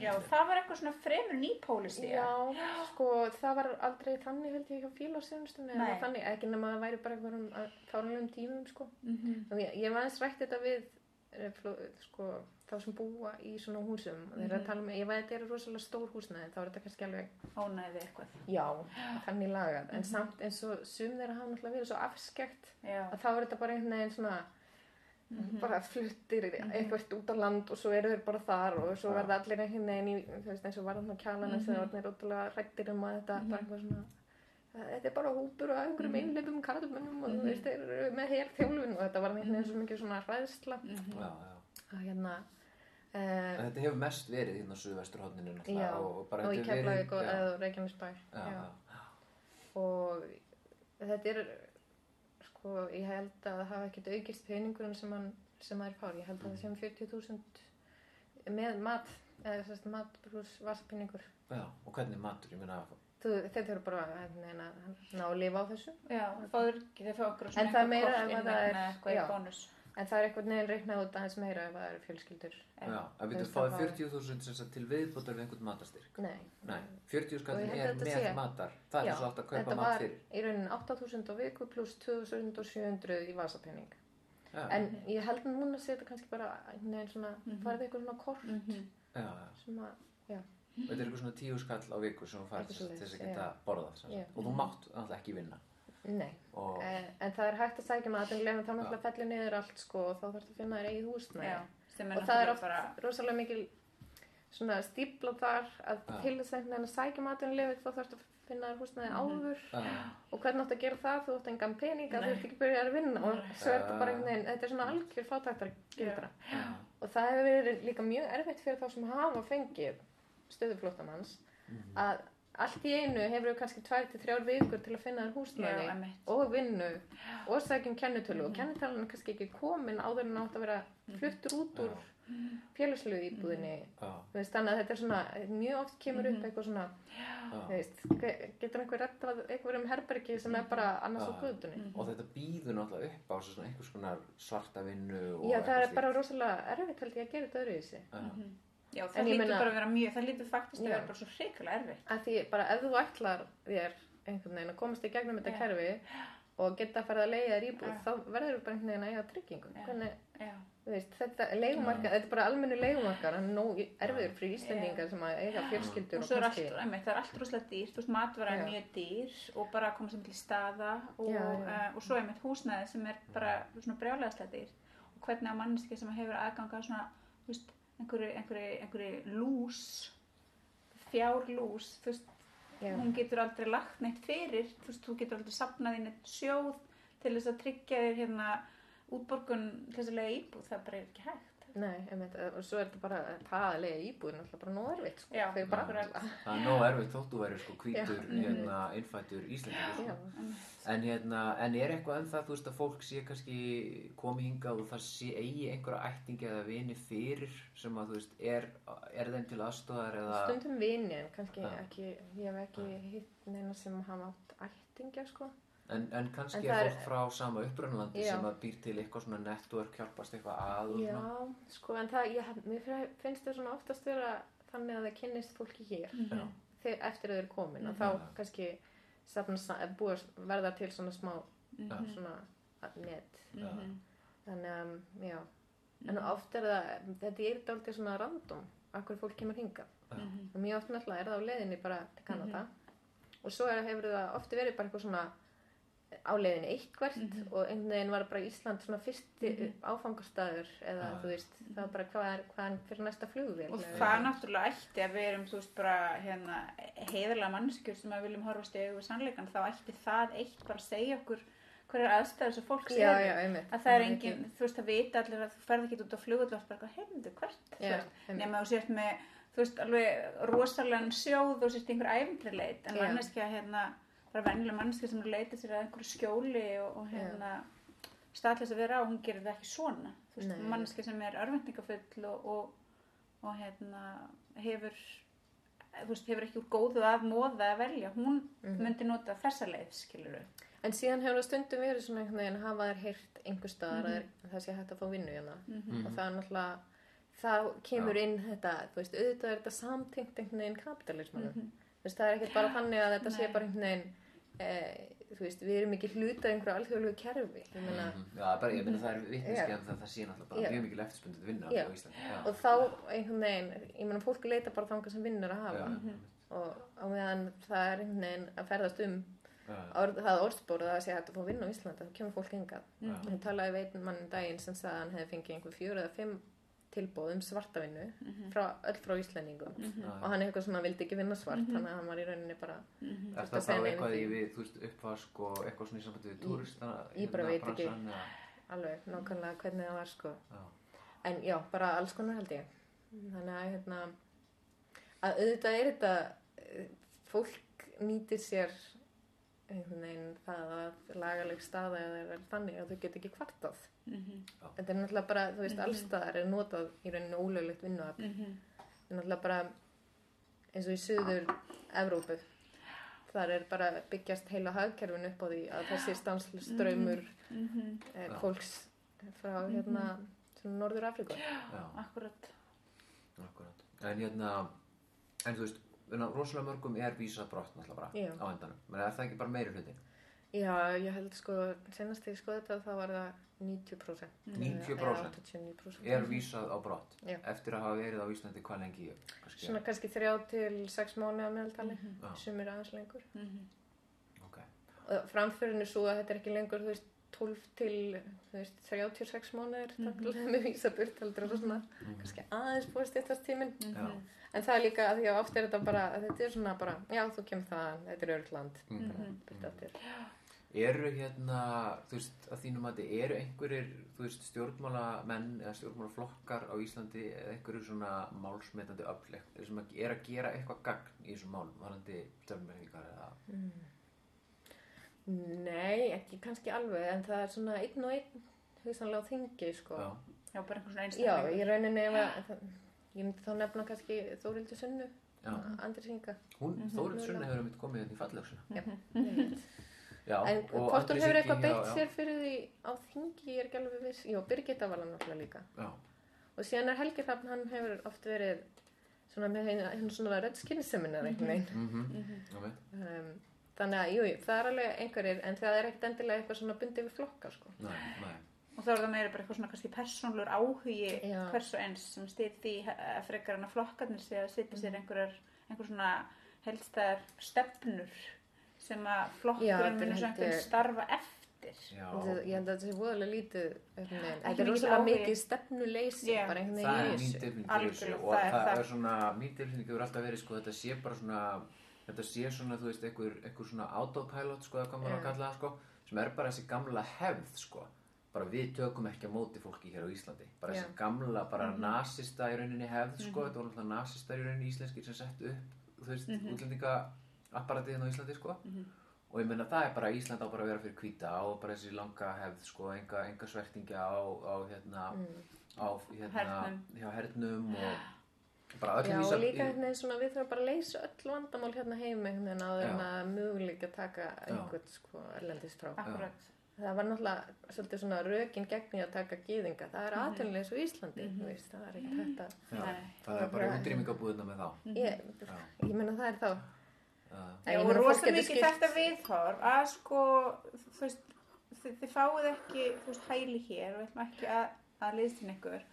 Já, það var eitthvað svona fremur ný pólisti. já, sko það var aldrei þannig held ég hjá félagsjónustunni Nei. eða þannig, ekki nema að það væri bara einhverjum fárunlegum tímum sko Mhm, og ég, ég var aðeins rætt þetta við eh, sko, þá sem búa í svona húsum og þeir eru Mhm. að tala um, ég veit þetta eru rosalega stór húsnæði þá er þetta kannski alveg, Ónæði eitthvað. já, [gasps] þannig lagað en Mhm. samt eins og sum þeirra hafa náttúrulega verið svo afskekt Já. að þá er þetta bara einhvern veginn svona bara fluttir eitthvað út á land og svo eru þeir bara þar og svo Já. verða allir einhvern veginn í, þú veist eins og var þarna kjálana þegar þeir eru ótrúlega hrættir um að þetta bara eitthvað svona "Eh, þetta er bara hópur og einhverjum einleipum karlmönnum og þú veist þeir eru með hér þjálfun og þetta var einhvern veginn svo mikið svona hræðsla. Já, já. að hérna uh, þetta hefur mest verið hérna á suðvesturhóðninu Já, og, og og í Keflavík og já. já. og þetta er sko, ég held að það hafa ekkert aukist peningurinn sem, hann, sem maður fár, ég held að það sem 40.000 með mat eða að mat pluss vasapenningur já, og hvernig matur, ég meina þeir þurfa bara að neina, ná að lifa á þessu. Já, fáður ekki, þeir fá okkur En það er meira ef ef að það er- eitthvað í já. En það er einhvern veginn reiknað út aðeins meira ef það eru fjölskyldur. Já, við veist, fáið það 40.000 sem sagt til viðbútar við einhvern matarstyrk? Nei, Nei, 40 Og skall ég held er að þetta með sé- matar. Það er Já, svo átt að kaupa þetta mat var fyrir. í raunin 8.000 á viku pluss 2.700 í vasapenning Já, en ég held núna sé þetta kannski bara neina svona, farið eitthvað svona kort Mhm. já, já. sem að, já, Þetta er eitthvað svona tíu skall á viku sem þú Eitthvað til þess að geta borðað Já. og þú mátt náttúrulega ekki vinna nei. En, en það er hægt að sækja maturleif en þá náttúrulega fellir niður allt sko og þá þarf að finna þér eigið húsnæði. Og það er oft bara, rosalega mikil svona stípla þar að Já. til þess að að sækja maturleif þá þarf að finna þér húsnæði áður. Já, og hvernig átt að gera það? Þú átt engan pening að þú ert ekki byrjað að vinna og svo er þetta bara einhvern veginn, þetta er svona algjör fátæktar gildra. já, Og það hefur verið líka mjög erfitt fyrir þá sem hafa fengið stöðuflóttamanns Mhm. að allt í einu hefur við kannski tvær til þrjár vikur til að finna þér já, húsnæði emmitt. og vinnu og sækjum kennitölu og kennitalan er kannski ekki komin áður en átt að vera fluttur út úr félagslegu íbúðinni já, Þú veist, þannig að þetta er svona, mjög oft kemur upp eitthvað svona, já. veist, ge- getur einhver rettað einhverjum herbergi sem er bara annars á Já. guðutunni. og þetta býður náttúrulega upp á svona einhvers konar svarta vinnu Já, það eitthvað er bara rosalega erfitt held ég að gera þetta öðruvísi. Já. Já, það lítur bara að vera mjög, það lítur faktist að Já. vera bara svo hrikalega erfitt. Að því bara ef þú ætlar þér einhvern veginn að komast í gegnum þetta kerfi og geta að fara að leiða þér íbúð, þá verður þú bara einhvern veginn að eiga tryggingu. Já. Hvernig, veist, þetta leigumarka, þetta er bara almennu leigumarkar, hann er nóg erfiður fyrir Íslendingar sem að eiga fjölskyldur og og svo er allt, kannski. það er rosalega dýrt, þú veist, matvara er Já. mjög dýr og bara að koma sem til staða og, Já. Uh, og svo einmitt húsnæði sem er bara svona brjálæðislega dýr og hvernig að manneski sem hefur aðgang að svona, þú veist, einhverju, einhverju, einhverju lús, fjárlús, þú veist, Já. hún getur aldrei lagt neitt fyrir, þú veist, þú getur aldrei sapnað í neitt sjóð til þess að tryggja þér hérna útborgun þess að lega íbúð, það bara er ekki hægt. Nei, einmitt, og svo er þetta bara það að leiða íbúðin alltaf bara nóg erfitt sko, Já, fyrir bara alla. það er nóg erfitt þótt þú verður sko hvítur Já. hérna, innfættur Íslandingur Já, sko. en, hérna, en er eitthvað en það þú veist að fólk sé kannski komið hingað og það sé eigi einhverja ættingi eða vini fyrir sem að þú veist er, er þeim til aðstóðar eða stundum vini en kannski Já. ekki, ég hef ekki hitt neina sem hafa átt ættingja sko. En, en kannski En er fólk frá sama upprænlandi Já. sem að býr til eitthvað svona network hjálpast eitthvað að og Já, svona sko, en það, ég, mér finnst það svona oftast vera þannig að það kynnist fólki hér Já. þegar, eftir að þau eru komin og Mhm. þá kannski safna, sa- er búið að verða til svona smá Já. svona net Já. þannig að, já en oft er það, þetta er dálítið svona random af hverju fólk kemur hingað Já. og mjög oft náttúrulega er það á leiðinni bara til Kanada og svo er, hefur það ofti verið bara eitthvað svona á leiðinni eitthvert og einhvern veginn var bara Ísland svona fyrsti áfangastæður eða Já. þú veist, það var bara hvað er, hvað er fyrir næsta flugvél Og það náttúrulega ætti að við erum, þú veist, bara hérna, heiðarlega mannskjur sem að viljum horfast í augu við sannleikan, þá ætti það eitt bara að segja okkur hverjar aðstæður sem fólk einmitt. Að það er engin, þú veist, það vita allir að þú ferð ekki út á flugull og bara, heimdu, hvert, nema þú sért með, þú veist, alveg rosalega sjóð og sért einhver æfndrileit, en manneskja, hérna, bara venjuleg manneskja sem að leita sér að einhverju skjóli og, og hérna, staðlega að vera á, hún gerir það ekki svona, þú veist, Nei. manneskja sem er örvendingafull og, og, og hérna, hefur, þú veist, hefur ekki úr góðu að móða að velja, hún Mhm. myndi nota þessa leið, skilur En síðan hefur það stundum verið svona einhvern veginn hafa þær heyrt einhver staðar Mhm. að það sé hægt að fá vinnu hérna Mhm. og það er náttúrulega þá kemur Já. inn þetta, þú veist, auðvitað er þetta samtengt einhvern veginn kapitalismanum Mhm. þú veist, það er ekkert bara þannig að þetta sé Nei. bara einhvern veginn e, þú veist, við erum ekki hluta einhverju alþjóðlegu kerfi ég meina, Mhm. Já, bara, ég meina það er vitneski Já. en það, það sé náttúrulega bara Já. mjög mikil eftirspundið vinna Já. á Íslandi. Já. og þá einhvern veginn, ég meina fólk leita bara þangað sem vinnur að hafa Já. og á meðan það er einhvern veginn að ferðast um orð, það orðspórið að sé hægt að fá vinna á Íslandi þá kemur fólk hingað Já. Ég talaði einn mann um daginn sem sagði að hann hefði fengið einhver fjóru eða fimm tilbóð um svartavinnu frá, öll frá Íslendingum Já. og hann eitthvað svona vildi ekki vinna svart þannig að hann var í rauninni bara Er þurfti það að þá eitthvað í því. við, þú veist, uppvask og eitthvað svona í sambandi við túrista? ég bara veit ekki. eða- alveg nákvæmlega hvernig það var sko Já. en já, bara alls konar held ég þannig að hérna að auðvitað er þetta eh, fólk nýtir sér einhvern veginn það að lagaleg staða eða er þannig að þau get ekki kvartað Mhm. þetta er náttúrulega bara, þú veist, allstaðar er notað í rauninu ólöglegt vinnuafl Mhm. þetta er náttúrulega bara eins og í suður Evrópu þar er bara byggjast heila hagkerfin upp á því að þessi stanslströymur Mhm. eh, Já. fólks frá hérna svona Norður Afríku Já, Akkurat. akkurat. En hérna, en þú veist, rosalega mörgum er vísað brott náttúrulega bara Já. á endanum. Men er það ekki bara meiri hluti? Já, ég held sko, senast þegar ég skoði þetta þá var það 90%. 90%? Eða 89%. Er vísað á brott? Já. Eftir að hafa verið á Íslandi hvað lengi? Kannski, Svona kannski þrjá til sex mánu á meðaltali, Já. sem er aðeins lengur. Mhm. ok. Og framförin er svo að þetta er ekki lengur, þú veist, 12 til, veist, 36 mánuðir, mm -hmm. takkilega með vísaburt, heldur og svona, kannski aðeins búið stýttast tíminn. Já. En það er líka að því að oft er þetta bara, þetta er svona bara, já, þú kemur það, þetta er örgland, Mhm. aftur. Eru hérna, þú veist, að þínum að eru einhverjir, þú veist, stjórnmálamenn eða stjórnmálaflokkar á Íslandi eða einhverjir svona málsmetandi öfleg sem er að gera eitthvað gagn í þessum málum, varandi stjórnmálmenningar eða... Nei, ekki kannski alveg, en það er svona einn og einn, hugsanlega á þingi, sko. Já, Já, bara einhvern svona Já, einstaklingur. ég rauninni ef að, ég myndi þá nefna kannski Þórildur Sunnu, já. Andris Inga. Hún, Þórið Sunna hefur mitt komið hérna í fallöksuna. Já. Já, En hvort hún hefur eitthvað beitt já, sér fyrir því á þingi, ég er ekki alveg viss. Jó, Birgitta var hann náttúrulega líka. Já, Og síðan er Helgi Hrafn, hann hefur oft verið svona með henni svona rödd skynseminar einhvern veginn. Mhm, þannig að, jú, jú, það er alveg einhverjir, en það er ekkert endilega eitthvað svona bundið við flokka, sko. Nei, nei. Og þá er það meira bara eitthvað svona kannski persónlur áhugi Já. hvers og eins sem stýr því að frekar en að flokkarnir sé að setja Mhm. sér einhverjar, einhver svona heldstæðar stefnur sem að flokkurinn held svona einhvern starfa eftir. Já, Ég held að þetta sé voðalega lítið, Þetta er rosalega mikið stefnuleysi, Já. bara einhvern veginn í þessu. og er það. er svona, mín tilfinning hefur alltaf verið sko, þetta sé bara svona, þetta sé svona, þú veist, einhver, einhver svona autopilot, sko, hvað maður á að kalla það, sko, sem er bara þessi gamla hefð, sko, bara við tökum ekki á móti fólki hér á Íslandi, bara Já. þessi gamla, bara Mhm. nasista í rauninni hefð, sko, þetta voru alltaf nasistar í rauninni íslenskir sem settu upp, þú veist, Mhm. útlendinga apparatiðin á Íslandi, sko, og ég meina það er bara Ísland á bara að vera fyrir hvíta og bara þessi langa hefð, sko, enga, enga svertingja á, á hérna, Mm. á hérna, Hernum. hjá hernum og Já, og vísa líka einhvern veginn svona, við þurfum bara að leysa öll vandamál hérna heima einhvern veginn áður en Já. að taka einhvern sko erlendist frá. Akkurat. Það var náttúrulega svolítið svona rökin gegn því að taka gýðinga. Það er mm aðtölulega svo Íslandi, þú veist, það er ekkert að... Já, Nei. það er bara útrýmingabúðina með þá Ég, ég meina það er þá. Já. Og rosa mikið þetta viðhorf að sko, þú veist, þið, þið fáið ekki, þú veist, hæli hér og við ætlum ekki að, að liðstin ykkur.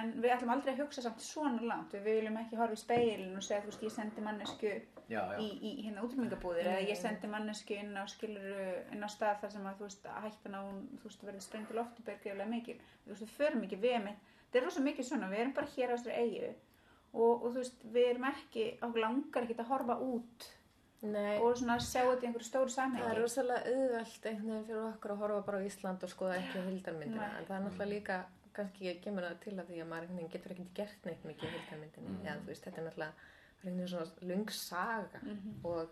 En við ætlum aldrei að hugsa samt svona langt. Við viljum ekki horfa í speilin og segja, þú veist, ég sendi mannesku Já, já, í, í hérna útrýmingabúðir eða ég sendi mannesku inn á skiluru, inn á stað þar sem að, þú veist, að hættan á hún, þú veist, verði sprengt í loftu bergriðlega mikil. Þú veist, við förum ekki við með, þetta er rosa mikið svona, við erum bara hér á þessari eigu og, og þú veist, við erum ekki, okkur langar ekki að horfa út Nei, og svona sjá þetta í einhverju stóru það er samhengi. rosalega auðvelt einhvern veginn fyrir okkur að horfa bara á Ísland og skoða ekki hildarmyndina. Nei. En það er náttúrulega líka, kannski kemur það til að því að maður getur ekki gert neitt mikið í hildarmyndinu. Mhm. Já, þú veist, þetta er náttúrulega svona lung saga Mhm. og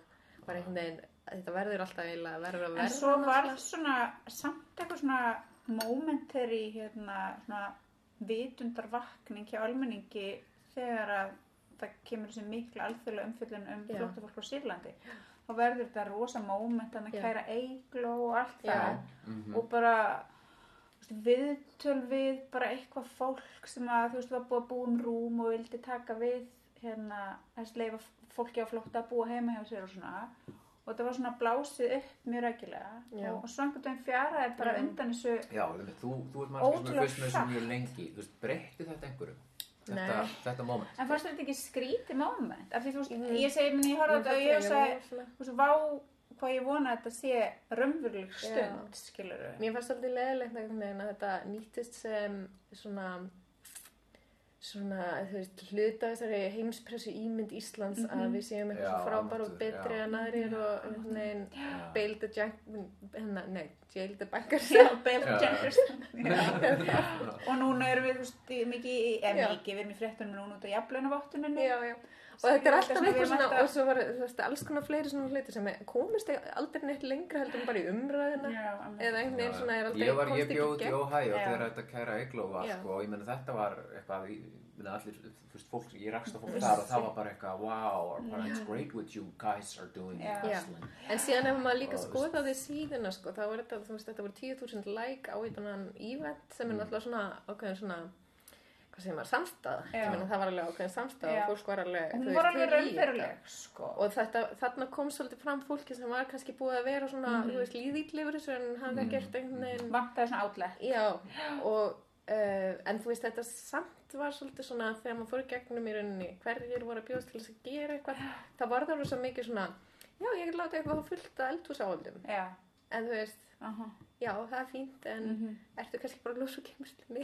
bara einhvern veginn, þetta verður alltaf eiginlega verður að En verða. svo var náttúrulega. svona samt eitthvað svona momentary hérna svona vitundarvakning hjá almenningi þegar að það kemur þessi mikla alþjóðlega umfjöllun um Já. flóttafólk frá Sýrlandi þá verður þetta rosa moment að kæra eigló og allt það Mhm. og bara viðtöl við bara eitthvað fólk sem að þú veist var búið að búa um rúm og vildi taka við hérna þess leifa fólki á flótta að búa heima hjá sér og svona og þetta var svona blásið upp mjög rækilega Já. og, og svo einhvern veginn fjaraði bara Já. undan þessu Já, þú, þú ert mannski sem er fyrst með þessu mjög lengi Þú veist, breytti þetta einhverju? Þetta, þetta moment en fannst þetta ekki skrítið moment af því þú veist, Mhm. ég segi minni, ég horfði á þetta og ég sagði, þú veist, vá upp á ég vona að þetta sé raunveruleg stund, skilur við. Mér fannst svolítið leðilegt að þetta nýttist sem svona svona, veist, hluta þessari heimspressu ímynd Íslands að við séum eitthvað frábær og betri já. en aðrir og bail the jank, hérna, nei, jail the bankers Já, Bale Já. Jennerson. og núna erum við, þú veist, mikið, eða mikið, við erum í fréttunum núna út á jafnlaunavottuninni. já, já. Og þetta er alltaf eitthvað svona og svo var veist, alls konar fleiri svona hluti sem er- komist aldrei neitt lengra heldur en bara í umræðina Já, eða einhvern veginn svona er aldrei ég var, ég bjóð í. Ohio þegar þetta kæra Já. sko, og ég meina þetta var eitthvað allir, þú veist, fólk, ég rakst á fólk þar og það var bara eitthvað, wow, or, bara, it's great what you guys are doing En síðan ef maður líka Og, skoðaði síðuna sko, þá var þetta, þú veist, þetta voru 10.000 like á eitthvað event sem er Mm. náttúrulega svona ákveðin svona, hvað segir maður. Ég meina það var alveg ákveðin samstæða Já. og fólk var alveg, Hún var alveg raunveruleg, sko. Og þetta, þarna kom svolítið fram fólki sem var kannski búið að vera svona, Mhm. þú veist, líðýtlifur þessu en hafði Mhm. ekkert einhvern veginn, Vantaði svona átlætt. já, og, uh, en þú veist, þetta samt var svolítið svona, þegar maður fór í gegnum í rauninni, hverjir voru að bjóðast til þess að gera eitthvað, það var það rosa mikið svona, já, ég get látið eitthvað fullt að eldhúsáaldum. Já. En þú veist, Aha. já, það er fínt, en Mhm. ertu kannski bara að lúsa kemurslunni?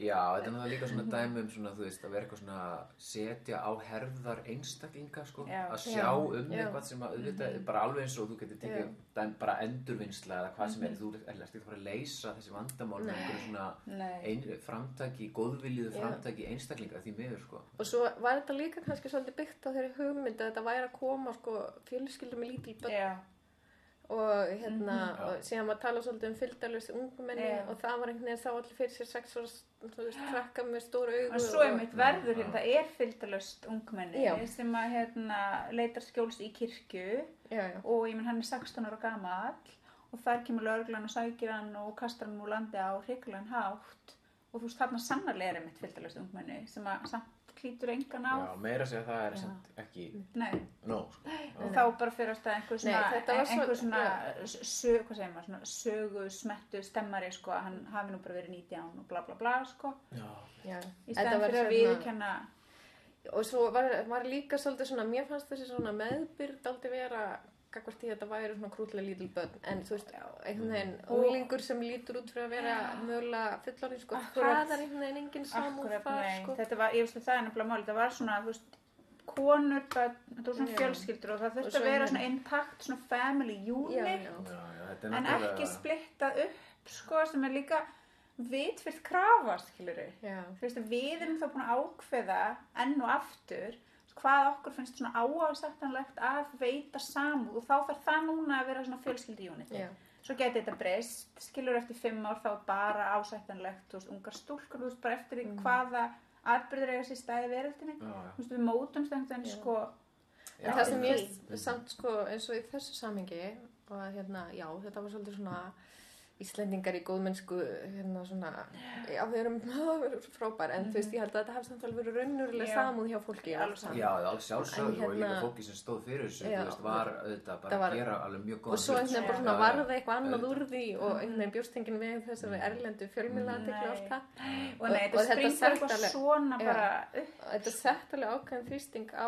Já, þetta er náttúrulega líka svona dæmi um svona, þú veist, að vera eitthvað svona setja á herðar einstaklinga, sko, Já. að sjá Já, um já. eitthvað sem að auðvitað, bara alveg eins og þú getur tekið dæmi, bara endurvinnsla eða hvað sem er, þú ert ekki að fara að leysa þessi vandamál með einhverju svona ein, framtaki, góðviljiðu Já. framtaki einstaklinga því miður, sko. Og svo var þetta líka kannski svolítið byggt á þeirri hugmynd að þetta væri að koma, sko, fjölskyldum með lítil börn. Og hérna, Mhm. og síðan að tala svolítið um fylgdarlöst ungmenni Já. og það var einhvern veginn sá allir fyrir sér sex veist, krakka með stóru augu En svo og- er mitt verður hérna, það er fylgdalöst ungmenni Já. sem að hérna leitar skjóls í kirkju Já, já, og ég menn hann er 16 ára gamall og þar kemur lögreglan og sækir hann og kastar hann úr landi á hryggulegan hátt og þú veist þarna sannarlega er mitt fylgdalöst ungmenni sem að samt klítur engan á. Já, meira segja að það er ekki Nei, nóg, sko. þá bara fyrir að stað einhver Nei, svona, þetta var svo- einhver svona sög, hvað segir maður, svona sögu smettu stemmari sko að hann hafi nú bara verið 19 og bla bla bla sko. Í stæðan fyrir að svona- viðurkenna Og svo var, var líka svolítið svona, mér fannst þessi svona meðbyrd aldrei vera gagvart í að þetta væri svona krútlega lítil börn en þú veist, einhvern veginn Og- unglingur sem lítur út fyrir að vera mögulega fullorinn sko, það er einhvern veginn engin samúð nei, sko. þetta var, ég veist að það er nefnilega máli, það var svona, þú veist, konur, börn, þetta var svona Já. fjölskyldur og það þurfti að vera svona intakt, svona family unit, já, já. Þetta en ekki splittað upp, sko, sem er líka vitfyllt krafa, skilur við. Þú veist, við erum þá búin að ákveða enn og aftur hvað okkur finnst svona áafsættanlegt að veita samúð og þá þarf það núna að vera svona fjölskyldi uniti. já, Svo geti þetta breyst, skilur eftir fimm ár þá bara ásættanlegt, þú veist, ungar stúlkur, þú veist, bara eftir því Mm. hvaða atbyrður eiga sér stæði veröldinni. Þú veist, við mótum stengtan, Já. sko, En Já, það sem ég samt sko eins og í þessu samingi og að, hérna, já, þetta var svolítið svona Íslendingar í góðmennsku hérna svona, já. við erum [laughs] frábær en þú veist ég held að þetta hefði samt alveg verið raunverulega samúð hjá fólki. Já, alls sjálfsögðu En og líka hérna- fólki sem stóð fyrir þessu, þú veist, var auðvitað bara var- að gera alveg mjög góða og svo einhvern veginn bara svona varða eitthvað annað úr því og einhvern veginn bjóstengin við þessari erlendu fjölmjöla Nei. og allt það. Og Og- þetta sett alveg- svona Já. bara upp. og þetta sett alveg ákveðin þrýsting á,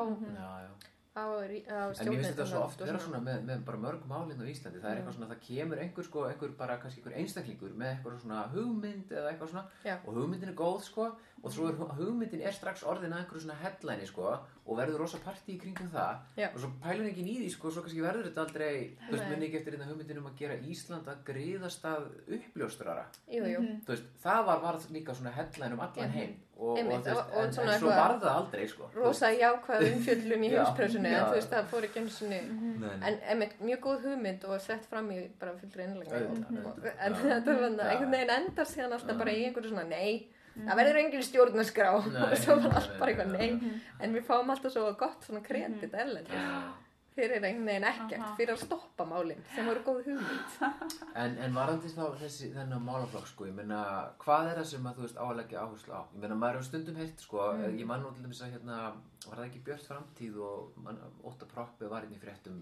Á, á En mér finnst þetta svo oft vera svona með, með bara mörg málinn á Íslandi. Það er eitthvað svona, það kemur einhver sko, einhver bara kannski einhver einstaklingur með eitthvað svona hugmynd eða eitthvað svona Já. og hugmyndin er góð sko og svo er hugmyndin er strax orðin að einhverju svona headline sko og verður rosa partí í kringum það Já. og svo pælur ekki því sko, svo kannski verður þetta aldrei, þú veist, Nei. munni ekki eftir þetta hugmyndin um að gera Ísland að griðast að uppljóstrara. jú, jú. Mhm. Þú veist, það var varð líka svona headline um allan heim og, Einmitt, og, þú veist, og- og en, svona en svo var það aldrei sko. Þú veist, rosa jákvæð umfjöllun í [laughs] en já. þú veist það fór ekki einu sinni nei, nei. en einmitt, mjög góð hugmynd og sett fram í bara fullri innlega en þetta var einhvern veginn endar síðan alltaf bara í einhverju svona nei það verður engin stjórnarskrá [laughs] og svo var allt bara eitthvað nei, nei en við fáum alltaf svo gott svona kredit erlendis fyrir einhvern veginn ekkert Aha. fyrir að stoppa málinn sem voru góð hugmynd [laughs] En, en varandi þá þessi þennan málaflokk sko, ég meina, hvað er það sem að þú veist á að leggja áherslu á? Ég meina, maður hefur stundum heilt sko, Mm. ég man nú til dæmis að hérna, var það ekki Björt framtíð og man, Ótta Proppi var hérna í fréttum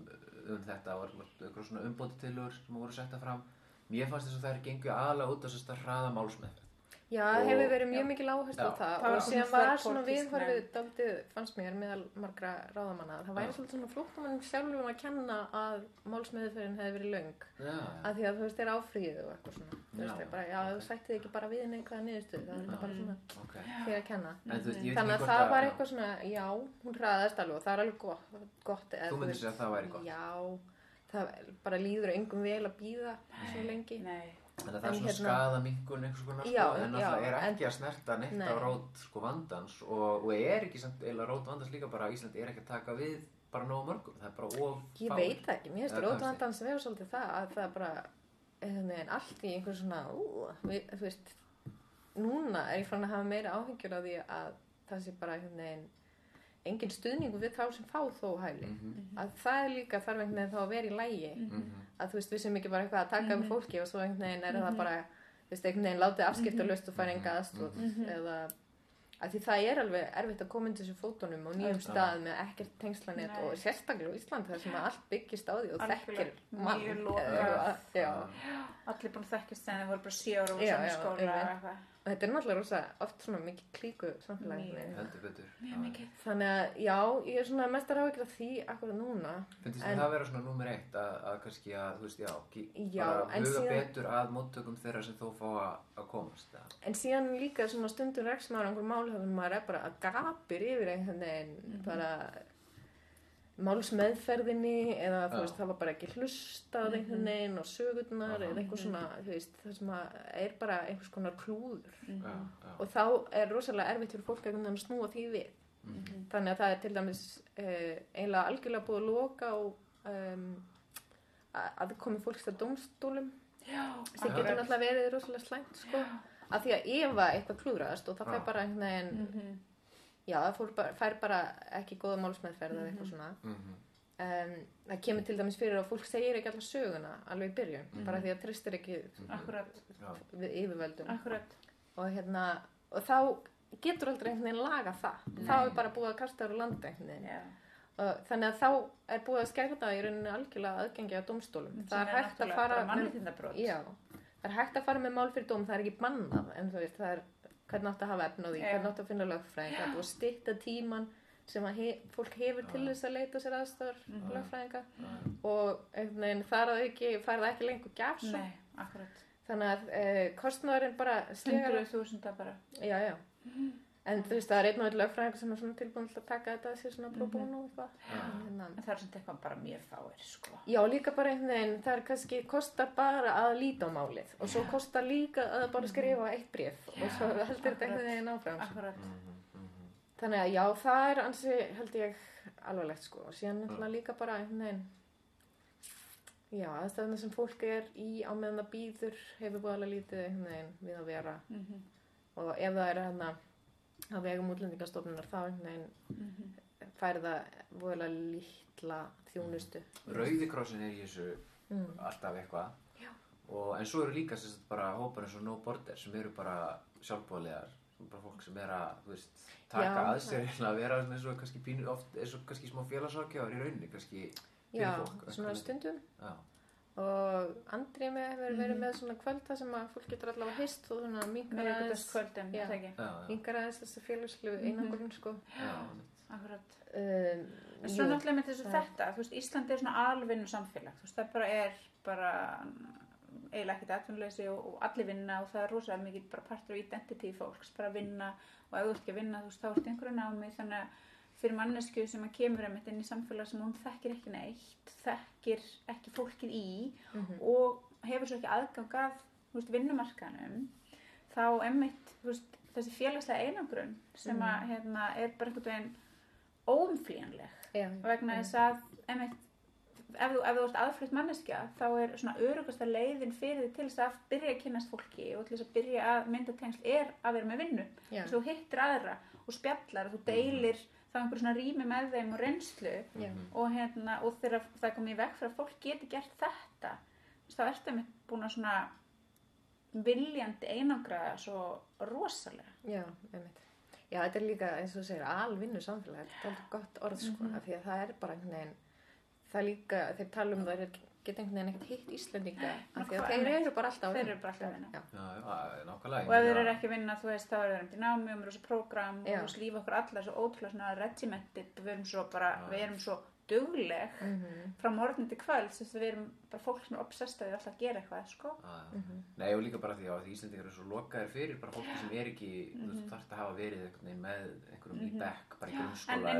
um þetta, var, var eitthvað svona umbótitilur sem voru setta fram. Mér fannst þess að þær gengju aðalega út á þess að hraða málsmeðferð. Já, það Og- hefur verið mjög Já. mikil áherslu á það Það og síðan svona var svona þverpólitísk viðhorfið daldið, fannst mér, meðal margra ráðamanna. Það væri svolítið svona flóttamannum sjálfum að kenna að málsmeðferðin hefði verið. Já, Að því að þú veist, þeir áfríðu og eitthvað svona. Þú veist, þeir bara, já, þú sættið ekki bara við neikvæða niðurstöðu. Það er bara svona ok. þér að kenna. En þú Þannig að það var eitthvað svona, já, hún hraðast alveg og það er alveg gott. gott eða, Þú myndir að það væri gott. Já, það bara líður engum vel að býða svo lengi. Nei. Þannig að það er En svona hérna- skadamingun einhvers konar sko, Já, en það er en- ekki að snerta neitt Nei. á rót sko vandans og, og er ekki samt eila rót vandans líka bara Ísland er ekki að taka við bara nógu mörgum, það er bara of Ég fáir. veit ekki, mér finnst Eða hvað rótvandans vegur svolítið það að það er bara veginn allt í einhver svona ú, við, þú veist núna er ég fann að hafa meira áhyggjur af því að það sé bara einhvern veginn engin stuðningu við þá sem fá þó hæli. Mhm, að það er líka þarf einhvern veginn þá að vera í lægi mhm, að þú veist við sem ekki bara eitthvað að taka Mhm. við fólki og svo einhvern veginn er það bara þú veist einhvern veginn látið afskiptalust og fara enga aðstóð Mhm. eða að því það er alveg erfitt að koma inn til þessu fótunum og nýjum stað með ekkert tengslanett og sérstaklega á Íslandi þar sem allt byggist á því og þekkir mann. Allir búin að þekkjast en þeir voru bara sjö ára og Já, og þetta er náttúrulega rosa oft svona mikið klíku samfélagi mikið. þannig að já, ég er svona mestar áhyggjur af því akkurat núna Finnst En- þið það vera svona númer eitt að, að kannski að, þú veist, já, ki- Já, bara en huga síðan- betur að móttökum þeirra sem þó fá að, að komast eða? en síðan líka svona stundum rekst maður á einhver mál þegar maður er bara að gapir yfir einhvern veginn bara málsmeðferðinni eða veist það var bara ekki hlustað einhvern veginn og sögurnar eða eitthvað svona þú veist það sem er bara einhvers konar klúður. Mhm. Já, já, og þá er rosalega erfitt fyrir fólk að snúa því við. Mhm, þannig að það er til dæmis uh, eiginlega algjörlega búið að loka og um, að að komi fólks að dómstólum. Já, sem getur náttúrulega verið rosalega slæmt sko. að því að ef að eitthvað klúðrast og það fær bara einhvern veginn Mhm. Já, það fór bara, fær bara ekki góða málsmeðferð eða eitthvað svona mhm, um, það kemur til dæmis fyrir að fólk segir ekki alltaf söguna alveg í byrjun Mhm. bara því að tristir ekki mhm. Við yfirvöldum akkurat. og hérna og þá getur aldrei einhvern veginn laga það Nei. þá er bara búið að kasta úr landi einhvern veginn Já. og þannig að þá er búið að skerða í rauninni algjörlega aðgengi að dómstólum það er hægt að fara með, já, það er hægt að fara með mál fyrir dóm það er ekki bannað en þú veist það er hvernig átt að hafa efn á því, hvernig átt að finna lögfræðinga og stýtta tíman sem að he, fólk hefur til þess að leita sér aðstæður Mhm. lögfræðinga. Já, og einhvern veginn þar að auki fær það ekki lengur akkurat. þannig að e, kostnæðurinn bara slegar Hundruð þúsunda bara. já, já en þú veist það er einn og einn lögfræðinga sem er svona tilbúin til að taka þetta að sér svona pro Mhm. og eitthvað já. Hérna, En það er svona eitthvað bara mjög fáir, sko. Já, líka bara einhvern veginn, það er kannski, kostar bara að líta á málið og svo kostar líka að bara skrifa eitt bréf og svo heldur þetta einhvern veginn áfram. Akkurat. mhm, mhm. Þannig að já, það er ansi, held ég, alvarlegt sko og síðan náttúrulega líka bara einhvern veginn, já, aðstæðuna sem fólk er í á meðan það býður hefur búið alveg lítið einhvern veginn við að vera Mhm. og ef það er hérna á vegum útlendingastofnunar þá einhvern veginn Mhm. fær það voðalega lítla þjónustu. Rauði krossin er í þessu Mm. alltaf eitthvað og, en svo eru líka sagt, bara hópar eins og No Border sem eru bara sjálfbóðlegar bara fólk sem er að veist, taka Já. að sér að vera eins og kannski pínu oft eins og kannski smá félagsákjáður í rauninni kannski Já, fólk svona veginn. stundum. Já, og Andri með hefur verið Mhm. með svona kvöld þar sem að fólk getur allavega hist og svona minkar Með aðeins. það minkar aðeins þessi félagslegu Mhm. einangurinn sko. Já, Akkurat. um, En svo náttúrulega með þessu það- þetta, þú veist, Ísland er svona alvinnu samfélag, þú veist, það bara er bara eiginlega ekkert atvinnuleysi og, og allir vinna og það er rosalega mikið bara partur af identity fólks, bara vinna og ef þú ert ekki að vinna, þú veist, þá ert einhverju námi. Þannig að fyrir mannesku sem að kemur einmitt inn í samfélag sem hún þekkir ekki neitt, þekkir ekki fólkið í mhm, og hefur svo ekki aðgang að þú veist, vinnumarkanum þá emmitt þessi félagslega einangrun sem að hérna, er bara einhvern veginn óumflýjanleg já, vegna þess að emmitt, ef, þú, ef þú ert aðflutt manneskja þá er svona örugasta leiðin fyrir þig til þess að byrja að kynast fólki og til þess að byrja að mynda tengsl er að vera með vinnu. Að þú hittir aðra og spjallar og þú deilir þá einhver svona rými með þeim og reynslu já, og, hérna, og þegar það komið í veg fyrir að fólk geti gert þetta þá ertu einmitt búin að svona viljandi einangra svo rosalega. Já, einmitt. Já, þetta er líka eins og þú segir alvinnu samfélag. Þetta er alveg gott orð sko Mhm. af því að það er bara einhvern veginn það líka, þeir tala um það er geta einhvern veginn ekkert hitt Íslendinga af því að þeir eru bara alltaf Þeir eru bara alltaf að vinna. Já. Já, já, nákvæmlega. Og ef þeir eru ekki að vinna, þú veist, þá eru þeir um til námi og með þessu prógram og Já. þú veist, lífa okkur allar svo ótrúlega svona regimented og við erum svo bara, Já. við erum svo dugleg Mhm. frá morgun til kvöld, þess að við erum bara fólk sem er obsessed að við alltaf gera eitthvað, sko. Já, já. Nei, og líka bara því að því Íslendingar eru svo lokaðir fyrir bara fólki sem er ekki, þú veist, þarft að hafa verið með einhverjum í bekk, bara í grunnskóla.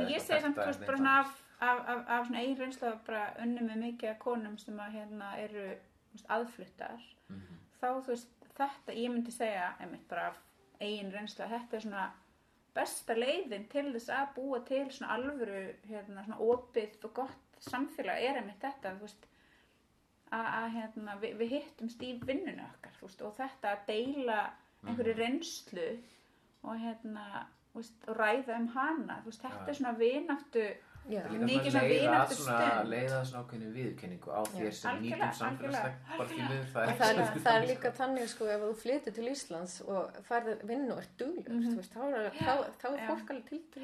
Af, af, af, svona eigin reynslu að bara unni með mikið af konum sem að hérna eru veist, aðfluttar, Mhm. þá þú veist, þetta, ég myndi segja, einmitt bara af eigin reynslu að þetta er svona besta leiðin til þess að búa til svona alvöru, hérna, svona opið og gott samfélag er einmitt þetta, þú veist, að, að hérna, við, við hittumst í vinnunu okkar, veist, og þetta að deila einhverju reynslu og hérna, veist, og ræða um hana, veist, þetta er svona vináttu, Já. Það líka Mikið svona svona, stund. leiða svona ákveðinu viðkenningu á þér sem nýtum miður það er ekki líka þannig sko ef þú flytur til Íslands og færðir vinnu og Mhm. er, þá, þá er fólk alveg til til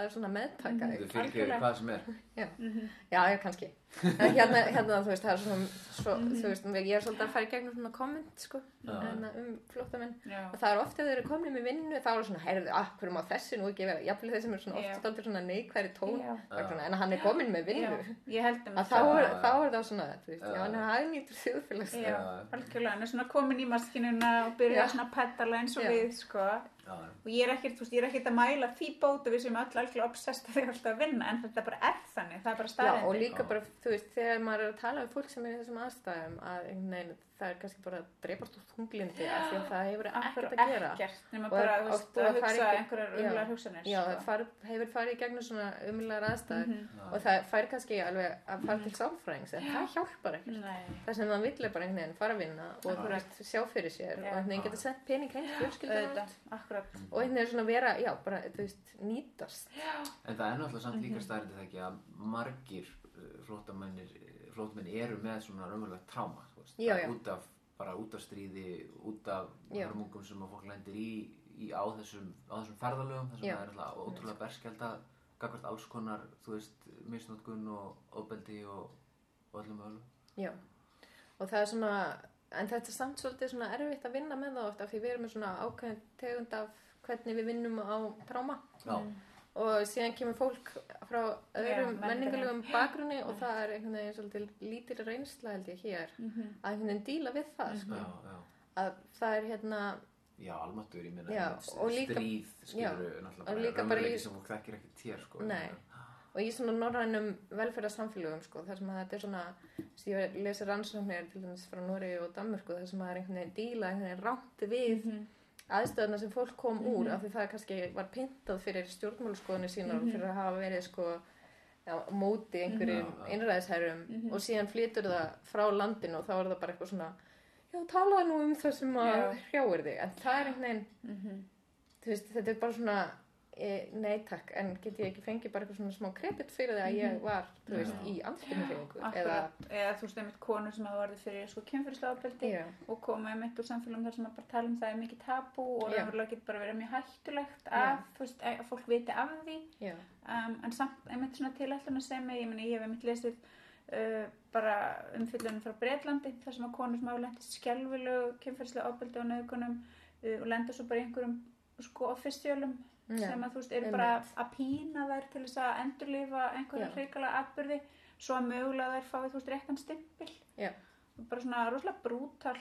að svona meðtaka Mhm. þig. Þú fylgir Algjörlega. hvað sem er Já, já, já, kannski. En hérna, hérna, þú veist, það er svona, svo, þú veist, ég er svolítið að fara í gegnum svona komment, sko, Já. hérna, um flóttamenn. já, Og það er ofta þegar þeir eru komin með vinnu, þá er svona, heyrðu, ah, hverju má þessi nú ekki vera, jafnvel þeir sem eru svona ofta aldrei svona neikværi tón, svona, en að hann er komin með vinnu, já, ég held um að þá er, það svona, þú veist, já, hann er hagnýtur þjóðfélags. Já, algjörlega, hann er svona komin í maskinuna og byrja Já. svona að peddala eins og Já. við, sko. Og ég er ekkert, þú veist, ég er ekkert að mæla því bótu við sem öll obsessed að þau alltaf að vinna, en þetta bara er þannig, það er bara staðið. og líka bara, þú veist, þegar maður er að tala um fólk sem er í þessum aðstæðum, að veginn, það er kannski bara að drepast úr þunglindi af því að það hefur ekkert að gera. Ekkert, nema bara, að hugsa einhverjar umlar hugsanir, Já, það sko. far, hefur farið í gegnum svona umlegar aðstæður Mhm. Já. og það fær kannski alveg að fara til sálfræðings en það hjálpar ekkert. Nei, Það sem það vill er bara einhvern veginn fara að vinna og veist, sjá fyrir sér Já. og einhvern veginn geta sett pening auðvitað, akkurat. og einhvern veginn svona vera, já, bara, þú veist, nýtast. En það er náttúrulega samt Mhm. líka það ekki að margir flótamennir flótamenn eru með svona raunverulega tráma út af bara út af stríði, út af hörmungum sem að fólk lendir í, í á þessum, á þessum ferðalögum Já. það er alltaf ótrúlega berskjálta gagvart alls konar, þú veist misnótkun og ofbeldi og, og öllum öllum Já, og það er svona, en þetta er samt svolítið svona erfitt að vinna með það oft af því við erum með svona ákveðin tegund af hvernig við vinnum á tráma Já, og síðan kemur fólk frá öðrum Já, menningarlegum bakgrunni og það er einhvern veginn svolítið lítil reynsla held ég hér Mhm. að einhvern veginn díla við það sko. já, já að það er hérna Já, almatur, ég líka- stríð, skilur, náttúrulega raunveruleiki sem fólk þekkir ekkert hér, sko. Nei. og í svona norrænum velferðarsamfélögum sko, þar sem að þetta er svona að ég lesi rannsóknir til dæmis frá Noregi og Danmörku þar sem að það er einhvern veginn díla einhvern veginn rátti við Mhm. Aðstöðuna sem fólk kom úr af því það kannski var pintað fyrir stjórnmáluskoðinu sínar og fyrir að hafa verið sko á móti einhverjum Mhm. Já, já. einræðisherrum og síðan flytur það frá landinu og þá er það bara eitthvað svona já, talaðu nú um það sem að Já. hrjáir þig en það er einhvern veginn Mhm. veist, þetta er bara svona nei takk, en get ég ekki fengið bara eitthvað svona smá kredit fyrir það að ég var þú veist, Já. í eða, Akkurat, eða þú veist einmitt konur sem hafa orðið fyrir kynfyrirsláfbeldi já, og koma einmitt úr samfélagum þar sem að bara tala um það er mikið tabú og raunverulega getur bara verið mjög hættulegt Já. að, þú veist, að fólk viti af því. Um, en samt einmitt svona tilætlun sem ég, meni, ég hef einmitt lesið uh, bara umfyllunum frá Breitlandi þar sem að konur sem hafa lendið skjálfilegu kynfyrirslega ofbeldi og nöðgunum uh, og lenda svo bara einhverjum sko offisjölum Já, sem að þú veist eru bara að pína þær til þess að endurlifa einhverja Já. hrikalega atbyrði svo að mögulega þær fáið þú veist réttan stimpil Já. bara svona rosalega brútal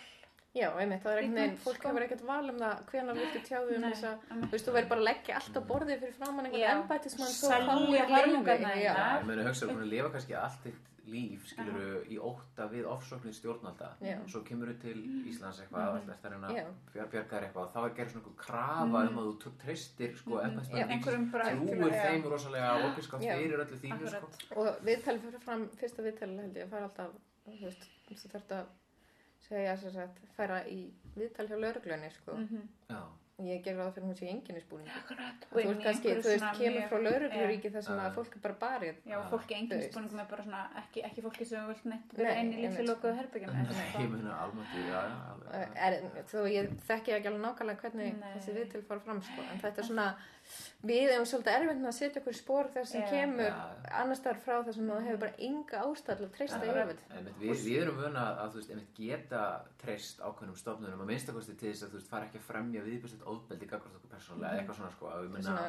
já, einmitt, það er einhvern veginn, fólk sko. hefur ekkert val um það hvenar viltu tjáðu um þess að þú veist, þú verður bara að leggja allt á borðið fyrir framann einhvern Já. embættismann svo fáir leyfi. hörmungarnar Já. Ég meina, hugsaðu búin að lifa kannski allt þitt líf, skilur í ótta við ofsóknir stjórnalda. Já. Svo kemur þú til Íslands eitthvað, mm -hmm. Já. að bjarga þér eitthvað. Þá er gerð svona einhver krafa um að þú tök treystir, sko, Já, embættismenn einhverjum bara trúir já. þeim rosalega opinskátt Já. fyrir öllu þínu, sko. Og viðtalið fyrir fram, fyrsta viðtalið held ég að fara alltaf, þú veist, þú þarft að segja þess að færa í viðtal hjá lauruglunni, sko. Mhm. Já. Ég ger ráð fyrir hún sé enginn í spúningu. Akkurat. Og þú veist kannski, þú veist, kemur frá laurugluríki þar sem að fólk er bara barið. Já, og fólki Þú veist. einkennisbúningum er bara svona, ekki, ekki fólki sem þú vilt neitt í litlu einmitt. lokuðu. Er, þó ég þekki ekki alveg nákvæmlega hvernig þessi viðtil fór fram, sko. En þetta er svona, við hefum svolítið erfitt með að setja okkur spór þar sem Já. kemur Já. annars þar frá þar sem þú hefur bara enga ástæð til að treysta Já, yfir. einmitt, við, við erum vöna að þú veist, einmitt, geta treyst ákveðnum stofnunum að minnstakosti til þess að þú veist, fara ekki að fremja viðbjörnstætt ofbeldi gagvart okkur persónulega, eitthvað svona sko svona,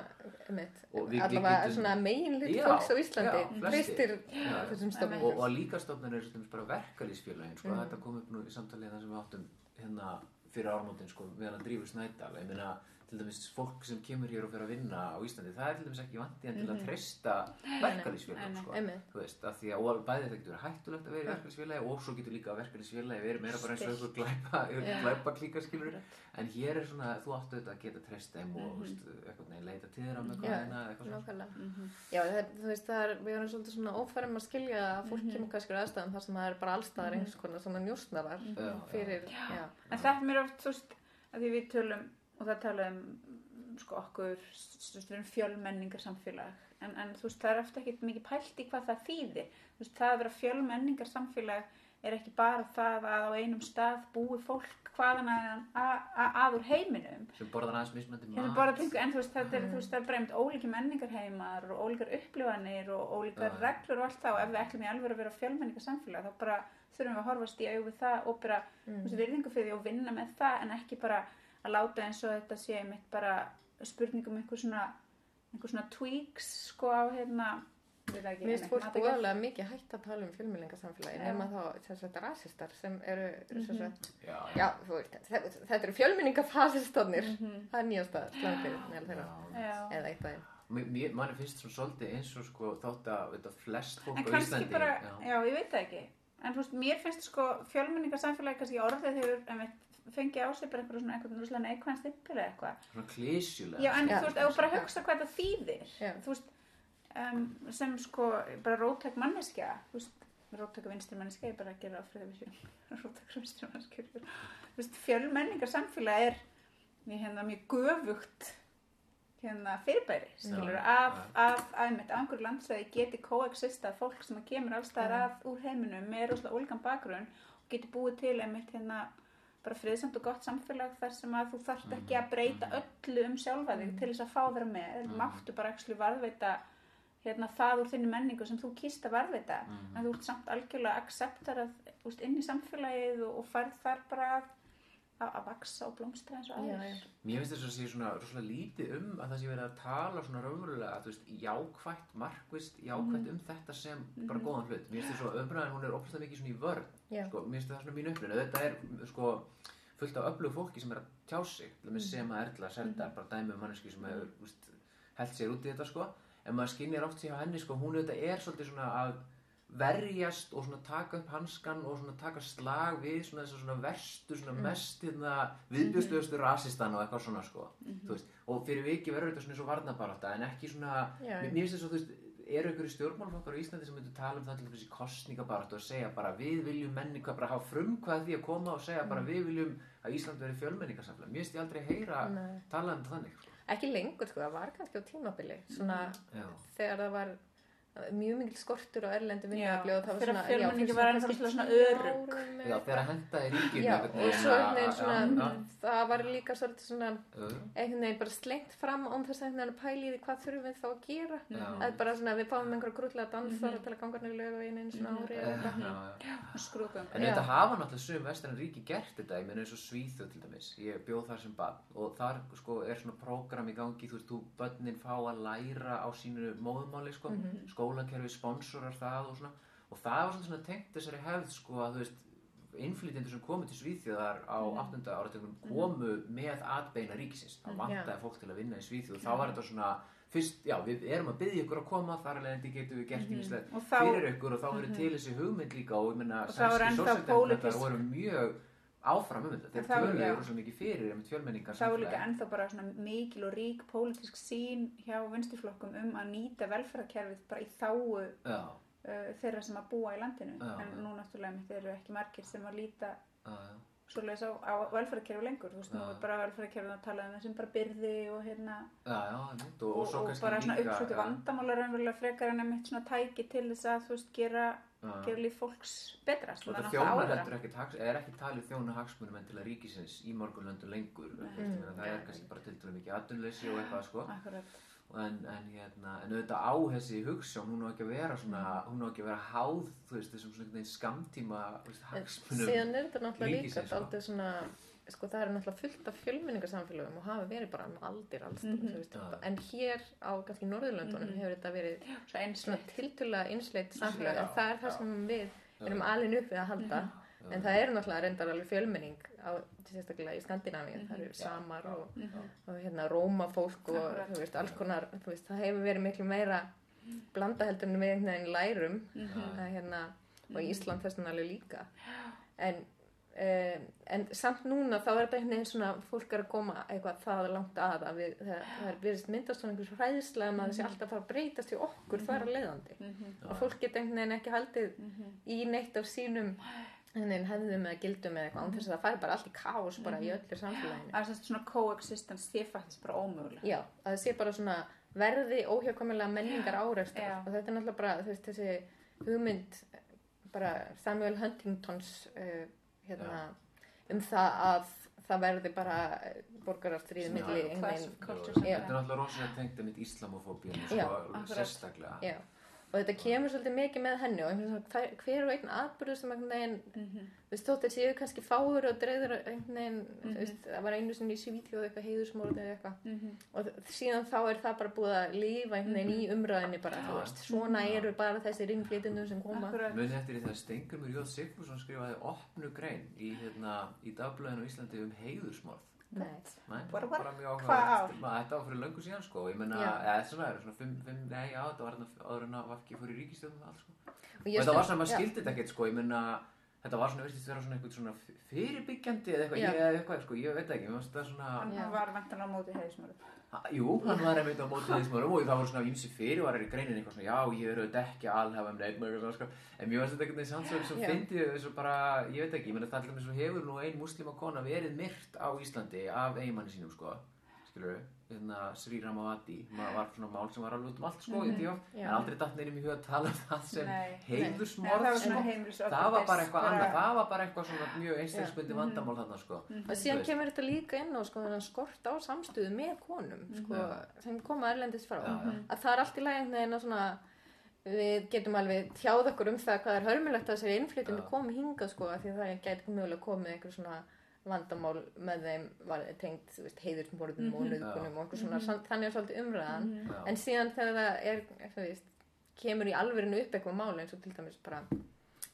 Og allavega getum- svona megin hlut Já, fólks á Íslandi treystir þessum og, stofnum og líka stofnunir er bara verkalýsfélagin sko, Mhm. þetta kom upp nú í samtalið þar sem við áttum hérna fyrir ármótin sko, meðan að drífu snædal ég meina til dæmis fólk sem kemur hér og fyrir að vinna á Íslandi, það er til dæmis ekki vandi en til að treysta verkalýsfélagin nei, sko. þú veist, af því að og bæði þetta getur hættulegt að vera í verkefnisfélagi og svo getur líka verkefnisfélagi verið meira bara eins og einhver glæpa, Já. glæpa klíka skilur en hér er svona, þú áttu þetta að geta treyst þeim og þú veist, eitthvað neginn leita til þeirra með hvað eða eitthvað svona. nákvæmlega. Já, það, þú veist, það er, við erum svolítið svona ófærum að skilja að fólk kemur kannski það og það tala um, sko, okkur, þú veist, við erum fjölmenningar samfélag, en, en þú veist, það er ofta ekkert mikið pælt í hvað það þýðir. Þú veist, það að vera fjölmenningar samfélag er ekki bara það að á einum stað búi fólk hvaðan að, að, að, að úr heiminum. sem borðar aðeins mismöndi tengu, en þú veist, þetta er, það er breymt ólíki menningarheimar og ólíkar upplifanir og ólíkar Já. reglur og allt það og ef við ætlum í alveg að vera fjölmenningar samfélag þá bara þurfum við að horfast í auð við það og bara, þú veist, virðingu fyrir því og vinna með það en ekki bara að láta eins og þetta sé einmitt bara spurningum einhver svona, einhver svona tweaks sko á hérna, það Mér finnst fólk óalega mikið hægt að tala um fjölmjölingarsamfélagi nema þá sem sagt rasistar sem eru sem sagt, já, já, veist, þetta, þetta eru fjölmenningafasistofnir það er nýjasta Já. eða eitt af þeim. Manni finnst svona svolítið eins og sko þátt að veit, að flest fólk á Íslandi bara, já, já. ég veit það ekki. En veist, mér finnst sko fjölmenningarsamfélagi kannski orðið hefur fengið á sig bara einhverju svona einhvern rúslega neikvæðan stimpil eða eitthvað. Svona klísjulega Já, en Já. þú veist, ef þú bara hugsa hvað það þýðir Já. þú veist, um, sem sko bara rótæk manneskja þú veist, rótæk vinstri manneskja ég er bara að gera áfrið við sér rótæk vinstri manneskja þú veist, fjölmenningar samfélag er hérna mjög göfugt hérna fyrirbæri skilur, Já, af, af, af einhverju landsæði geti koexistað fólk sem að kemur allstaðar að úr heiminum með rosalega ólíkan bakgrunn og geti búið til einmitt hérna bara friðsamt og gott samfélag þar sem að þú þarft ekki að breyta öllu um sjálfa þig til þess að fá að vera með. Mm. máttu bara ekki varðveita hérna, það úr þinni menningu sem þú kýst að varðveita. En þú ert samt algjörlega akceptarað úst, inn í samfélagið og, og færð þar bara að, að, vaksa og blómstra eins og aðeins. Mér finnst þess að sé svona rosalega lítið um að það sé verið að tala svona raunverulega þú veist, jákvætt, markvist, jákvætt Mhm. um þetta sem bara góðan hlut. Mér finnst þess að umræðin hún er ópresta mikið svona í vörn. Já. Sko, mér finnst það svona mín upplun. Þetta er sko fullt af öflug fólki sem er að tjá sig. Dæmis sem að Erla Serdar, bara dæmi um manneski sem hefur held sér út í þetta sko. En maður skinnir oft sér á henni sko, hún auðvitað er svolítið svona að verjast og svona taka upp hanskan og svona taka slag við svona þessar svona verstu, svona mest hérna viðbjörsluðustu rasistan og eitthvað svona sko, þú veist, og fyrir viki verður þetta svona eins og varnabarátta en ekki svona, Já. mér finnst þess að þú veist, eru í stjórnmálflokkar á Íslandi sem myndu tala um það til þessi kostningabarátta og segja bara við viljum menninga, bara hafa frumkvæð því að koma og segja bara við viljum að Ísland veri fjölmenningarsamfélag, mér finnst ég aldrei heyra Nei. tala um þannig, sko. ekki lengur sko, það var kannski á tímabili svona Já. þegar það var mjög mikil skortur á erlendu Já, vinnuafli og það var svona fjölmenningi já, var ennþá svona eða Já, þegar hentaði ríkinu og svo að- einhvern veginn að- svona, það var líka svolítið svona einhvern veginn bara slengt fram án þess að einhvern veginn að pæli í því hvað þurfum við þá að gera. Er bara svona, við fáum einhverja grútlega dansara til að ganga niður lög og einu einu svona ári. Já, já. skrúðgöng. En þetta hafa náttúrulega sum vestræn ríki gert þetta, ég meina eins og Svíþjóð til dæmis, ég bjóð þar skólakerfi sponsorar það og svona, og það var svona, svona tengt þessari hefð sko að þú veist, innflytjendur sem komu til Svíþjóðar á 8. áratögnum komu með atbeina ríkisins, það vantaði fólk til að vinna í Svíþjóð og þá var þetta svona fyrst, já, við erum að byggja ykkur að koma þar alveg en getum við gert ímislegt Og þá- fyrir ykkur og þá verður til þessi hugmynd líka og ég meina Og það var sænskir ennþá sósíaldemókratar pólitísk- voru mjög áfram um þetta. Þeir En þá- töluðu já. rosa mikið fyrir um fjölmenningar þá er líka ennþá bara svona mikil og rík pólitísk sín hjá vinstiflokkum um að nýta velferðarkerfið bara í þáu uh, þeirra sem að búa í landinu. Já, en já. nú náttúrulega mitt eru ekki margir sem að líta svoleiðis á, á velferðarkerfi lengur. Þú veist, nú er bara velferðarkerfið að tala um þessum bara byrði og hérna já, og, og, og og bara svona líka uppsvöldu já, vandamála raunverulega frekar en einmitt svona tæki til þess að þú veist gera. Gera líf fólks betra Og það þjónar heldur ekkert, er ekki talið þjóna hagsmunum en til að ríkisins í morgunlöndu lengur. Ég meina, Það er kannski bara til dæmis mikið atunleysi og eitthvað sko. En, en, hérna, en auðvitað á þessi hugssjón, hún á ekki að vera svona, hún á ekki að vera háð, þú veist, þessum svona skamtíma veist, hagsmunum. síðan er þetta náttúrulega líka ríkisins, sko. svona sko það er náttúrulega fullt af fjölmenningarsamfélögum og hafa verið bara um aldir alls mm Mhm. veist, Já. en hér á kannski Norðurlöndunum Mhm. hefur þetta verið Svo eins svona tiltölulega einsleitt samfélag Já. en það er það sem við erum Já. alin upp við að halda Já. en það er náttúrulega reyndar alveg fjölmenning á, sérstaklega í Skandinavíu það eru Mhm. samar og, Mhm. og hérna rómafólk og veist, alls konar veist, það hefur verið miklu meira blanda heldur en við einhvern veginn lærum Mhm. að, hérna, og Ísland þess vegna alveg líka en, um, en samt núna þá er þetta einhvern veginn svona fólk er að koma eitthvað það langt að að við, það, það er verið myndast svona einhvers hræðslega um að það sé alltaf fara að breytast í okkur þar að leiðandi. Mhm. og fólk geta einhvern veginn ekki haldið Mhm. í neitt af sínum hefðum eða gildum eða eitthvað án þess að það fær bara allt í kaos bara í öllu samfélaginu. Að þess svona coexistence sé faktisk bara ómöguleg Já, að það sé bara svona verði óhjákvæmilega menningar áreistar og þetta er náttúrulega bara, þessi hugmynd bara Samuel Huntingtons uh, hérna, um það að það verði bara borgararstríð Já, milli class einhvern of veginn cultures Þetta er náttúrulega rosalega tengt að mitt islamofóbíun, Já, sko, sérstaklega. Og þetta kemur svolítið mikið með henni og svona, hver- og einn atbyrður sem einhvern veginn, Mhm. þú veist, þótt að séu kannski fáur og veginn, Mhm. þú veist, það var einu sinni í Svíþjóð eitthvað heiðursmórið eða eitthvað Mhm. og þ- síðan þá er það bara búið að veginn í umræðinni bara, þú Já. veist, svona eru bara þessir innflytjendum sem koma. Muni eftir því það Stengurmur Jóð Sigfússon skrifaði opnu grein í, hérna, í dagblöðinu Íslandi um heiðursmorð. Nei. Nei, það what- bara mjög. Ma- Þetta var fyrir löngu síðan sko, ég menna, eða svona, það eru svona fimm, fimm, nei, já, þetta var hérna áður en að Vafki fór í ríkistjóðum og allt sko. Og Og þetta var svona, maður skildi þetta ekkert sko, ég menna, þetta var svona, veistist, vera svona eitthvað svona fyrirbyggjandi eða eitthvað, ég, eitthvað, sko, ég veit ekki, mér finnst það svona, Hann var vantan á móti heiðismöru. Ha, Jú, hann var einmitt á móti þeismarum og það voru svona ímsi fyrirvarar í greinin eitthvað svona, já, ég er ekki að alhafa um neitt með eitthvað svona, sko. En mér finnst þetta einhvern veginn samt svo, svo Já. fyndið þessu bara, ég veit ekki, ég meina það alltaf svo hefur nú ein muslima kona verið myrt á Íslandi af eiginmanni sínum, sko, skilur við, hérna Sri Ramavati, maður var svona mál sem var alveg út um allt, sko, mm -hmm. Já. en aldrei datt neinum í huga að tala um það sem heiðursmorð, það sko. Það var bara eitthvað annað, það var bara eitthvað svona mjög einstakspundi vandamál þarna, sko. Og síðan Þú veist. kemur þetta líka inn á sko, þennan skort á samstöðu með konum sko, Já. sem koma erlendist frá. Já, já. Að það er allt í veginn að svona, við getum alveg tjáð okkur um það hvað er hörmulegt að þessari innflytjandi Já. komi hingað sko, því að það gæti mögulega komið einhver svona vandamál með þeim var tengt þú veist, heiðursmorðum og Mhm. nöðgunum og einhver svona, mm þannig er svolítið umræðan. Já. En síðan þegar það er, veist, kemur í alverinu upp eitthvað mál eins og til dæmis bara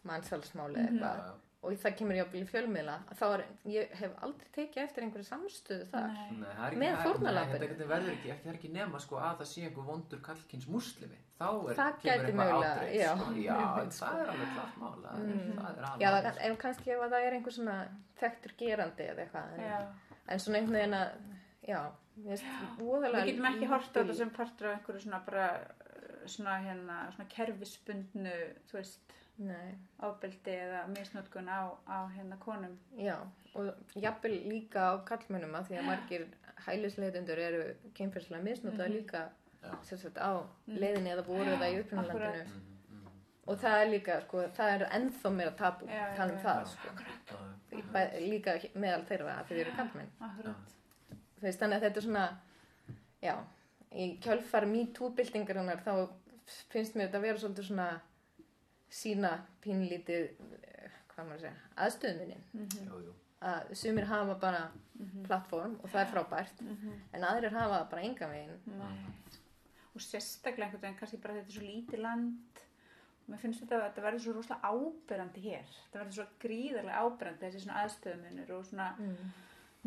mannsalsmáli Mhm. eitthvað. Og það kemur jáfnvel í fjölmiðla að þá er, ég hef aldrei tekið eftir einhverju samstöðu þar. Nei. Nei, það Með það- einhvern veginn verður ekki, ekki, það ekki nema sko að það sé einhver vondur kallkins muslimi. Þá er, Það kemur eitthvað ádreitt, já. Sko. Já, en það er alveg klart mál. Það er, Mm. það er alveg Já, mál, það, sko. ef kannski ef að það er einhver svona þekktur gerandi eða eitthvað. En, en svona einhvern veginn að, já, voðalega Við getum ekki hort á lítil- þetta sem partur af einhverju svona bara svona hérna, svona kerfisbundnu, þú veist, Nei, ábyldi eða misnótkun á, á hérna konum. já, og jafnvel líka á kallmönnum að því að margir hælisleitundur eru kynferðslega misnotað líka Já. sem sagt á leiðinni eða voru það í upprunalandinu Akkúrat. Mhm, mhm. og það er líka, sko, það er ennþá meira tabu, já, tala um já. það, sko, líka meðal þeirra að þið eru kallmenn. Veist, þannig að þetta er svona, já, í kjölfar MeToo-byltingarinnar þá finnst mér þetta að vera svolítið svona sína pínlítið, eh, hvað maður að segja, aðstöðuminni. Mhm. Jú, jú. Að sumir hafa bara plattform og það er frábært, Mhm. en aðrir hafa bara enga veginn. Nei. Og sérstaklega einhvern veginn, kannski bara þetta er svo lítið land. Mér finnst þetta að þetta verður svo rosalega áberandi hér. Þetta verður svo gríðarlega áberandi þessi svona aðstöðumunur og svona Mm.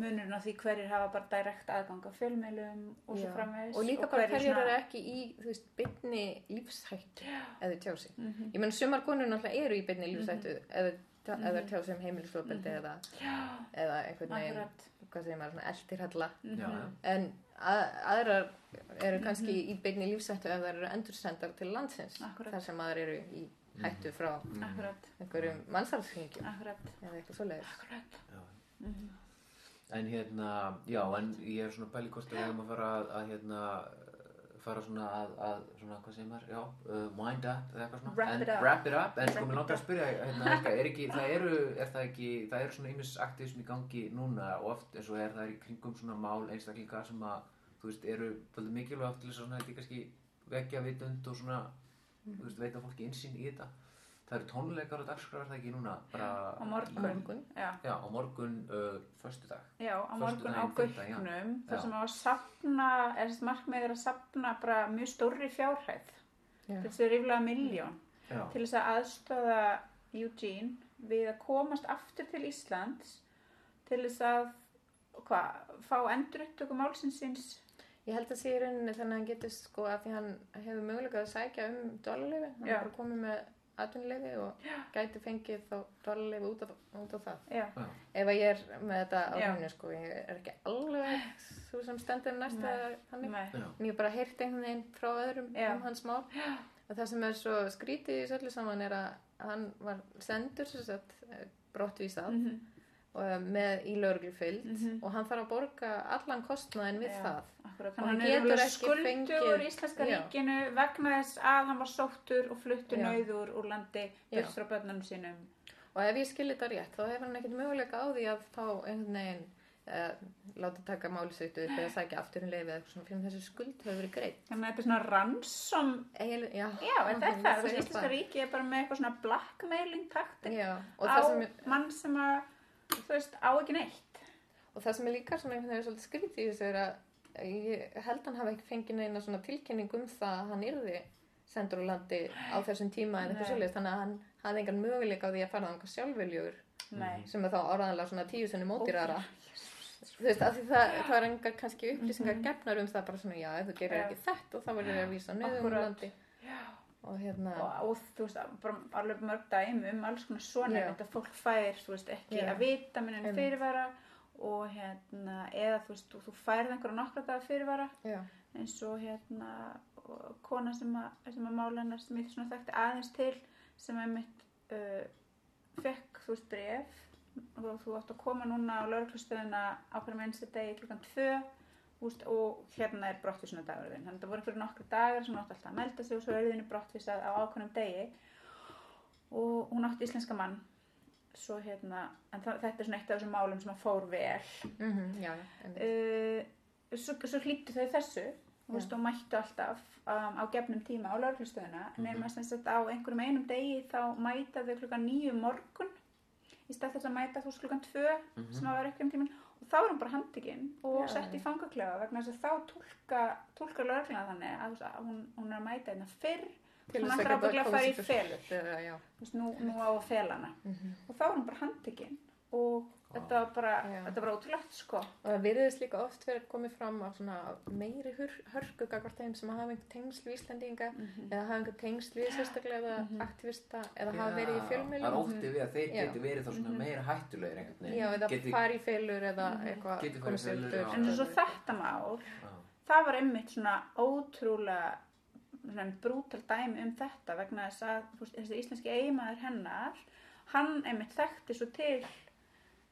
Munurinn á því hverjir hafa bara direkt aðgang á fjölmeilum og svo Já. framvegis. Og líka bara hverjir svona- eru ekki í, veist, beinni lífshættu eða tjá sig. Mhm. Ég menn sumar konur náttúrulega eru í beinni lífshættu eða, eða tjá sig um heimilisflóbeldi eða, eða einhvern veginn, hvað segir maður, eldirhalla. En að, aðrar eru kannski í beinni lífshættu ef það eru endursendar til landsins. Akkurat. Þar sem aðrar eru í hættu frá Akkurat, einhverjum mannsalsringjum akkurat, eða eitthvað svoleiðis. akkurat. En hérna, já, en ég er svona pæli hvort að við hefum að fara að, að hérna, fara svona að, að svona, hvað segir maður, já, uh, wind up eða eitthvað svona, Wrap en, it up. wrap it up. En sko mér langar að spyrja hérna, [laughs] Helga, er ekki, það eru, er það ekki það eru svona ýmis aktivism í gangi núna og oft eins og er það er í kringum svona mál einstaklinga sem að, þú veist, eru tólið mikilvægt til þess að svona, þetta kannski vekja vitund og svona, þú veist, veita fólki insýn í þetta það eru tónleikar og dagskrafar það ekki núna? Bara Á morgun. morgun. Já, já, á morgun, uh, föstudag. Já, á morgun á Já. þar sem á að safna, er þess markmið er að safna bara mjög stórri fjárhæð. Já. þessi ríflega miljón já, til þess að aðstöða Eugene við að komast aftur til Íslands til þess að hvað, fá endur upptöku málsinsins Ég held að sé í rauninni þannig að hann getur sko að því hann hefur mögulega að sækja um dólarleifi, hann er bara komið með atvinnuleifi og gæti fengið þá dólarleifi út, út á það. já, Ef að ég er með þetta á hreinu sko, ég er ekki alveg svo sem stendur næsta þannig. En ég bara heyrt einhvern veginn frá öðrum Já. um hans mál. Og það sem er svo skrítið í þessu öllu saman er að hann var sendur eh, brottvísað. Mhm, og með í lauruglufylgd Mhm. og hann þarf að borga allan kostnaðin við Já. það. akkurat Og hann hann getur ekki skuldur fengið- úr Íslenska Já. ríkinu vegna þess að hann var sóttur og fluttur Já. nauður úr landi frá börnunum sínum Og ef ég skilji þetta rétt, þá hefur hann ekkert möguleika á því að fá einhvern veginn uh, láta taka málisveitu upp eða sækja aftur um leifið eitthvað svona fyrir þessu skuld hefur verið greitt. þannig að þetta er svona ransom Eiginlega, já. já, þetta er ég það, segja Íslenska ríki er bara með eitthvað svona blackmailing taktik á mann sem að þú veist, á ekki neitt. Og það sem er líka svona einhvern veginn svolítið skrítið í þessu er að ég held hann hafi ekki fengið neina svona tilkynning um það að hann yrði sendur úr landi á þessum tíma en eitthvað svolítið, þannig að hann hafði engan möguleika á því að fara þangað sjálfviljugur nei, sem er þá orðanlega svona tíu sinni mótirara. Þú veist, af því það, það er engar kannski upplýsingar gefnar um það bara svona, já, ef þú gerir Mhm. Ekki þetta og þá verður ég að vísa nöðum úr landi. Og hérna, og, og þú veist, bara alveg mörg dæmi um alls konar svona þetta fólk fær, þú veist, ekki Já. að vita minn en Einmitt. fyrirvara og hérna, eða þú veist, þú, færð einhverja nokkra dagar fyrirvara já, eins og hérna kona sem að, að mála hennar sem ég svona þekkti aðeins til sem að mitt uh, fekk þú veist bref og þú átt að koma núna á lauruklustöðuna á hverjum einstu degi klukkan tvö úst, og hérna er brottvísuna dagurinn þannig að það voru fyrir nokkru dagar sem hún átti alltaf að melda sig og svo er þinni brottvísað á ákveðnum degi. Og hún átti íslenska mann. Svo hérna, en það, þetta er svona eitt af þessum málum sem að fór vel. Mhm, já, já, uh, svo, svo hlýttu þau þessu Já. og mættu alltaf um, á gefnum tíma á lauruglustöðuna Mhm. nema sem sagt á einhverjum einum degi þá mæta þau klukkan nýju morgun. Í stað þess að mæta þú klukkan tvö Mhm. sem að vera ekki um tíman og þá er hún bara handikinn og Já. sett í fangaklefa vegna þess að þá tólka, tólka lauruglega þannig að, hún, hún er að mæta einna fyrr Til hún þess að ætlar geta ábyggilega að fara í já. Þú veist, nú, nú á að fela hana Mhm. og þá er hún bara handikinn og þetta var bara, þetta var bara ótrúlegt sko Og það virðist líka oft verið komið fram á svona meiri hör, hörku gagvart þeim sem hafa einhver tengsl við Íslandinga Mhm. eða hafa einhver tengsl við sérstaklega Mhm. aktivista eða hafa verið í það er fjölmjölum ótti við að þeir Já. geti verið þá svona Mhm. meira hættulegir einhvern veginn Já, eða Geti- fara í felur eða Mhm. eitthvað Geti farið í já. En eins og þetta mál, Já. það var einmitt svona ótrúlega brútal dæmi um þetta vegna þess að þessi íslenski eiginmaður hennar, hann einmitt þekkti svo til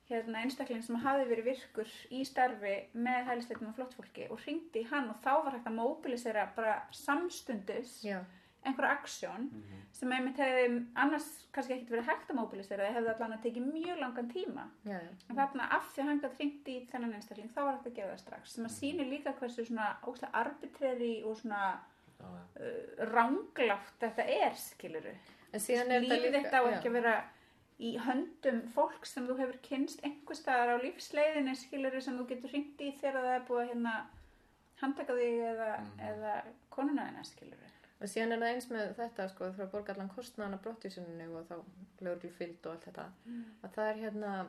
hérna einstakling sem hafði verið virkur í starfi með hælisleitum og flottfólki og hringdi í hann og þá var hægt að mobilisera bara samstundis Já, einhverja aksjón Mhm. sem einmitt hefði annars kannski ekkert verið hægt að mobilisera, það hefði allan að tekið mjög langan tíma. já. En þarna af því að hann gætt hringt í þennan einstakling þá var þetta að gera það strax sem að sýnir líka hversu svona óslega arbitrary og svona uh, ranglátt þetta er skiluru. Lífið þetta á ekki að vera í höndum fólk sem þú hefur kynst einhver staðar á lífsleiðinni skiluru sem þú getur hringt í þegar það er búið að hérna handtaka þig eða, Mhm. eða konuna þina skiluru. Og síðan er það eins með þetta sko, þurfa að borga allan kostnaðan af brottvísuninu og þá lögreglu fylgd og allt þetta. Mm. Að það er hérna,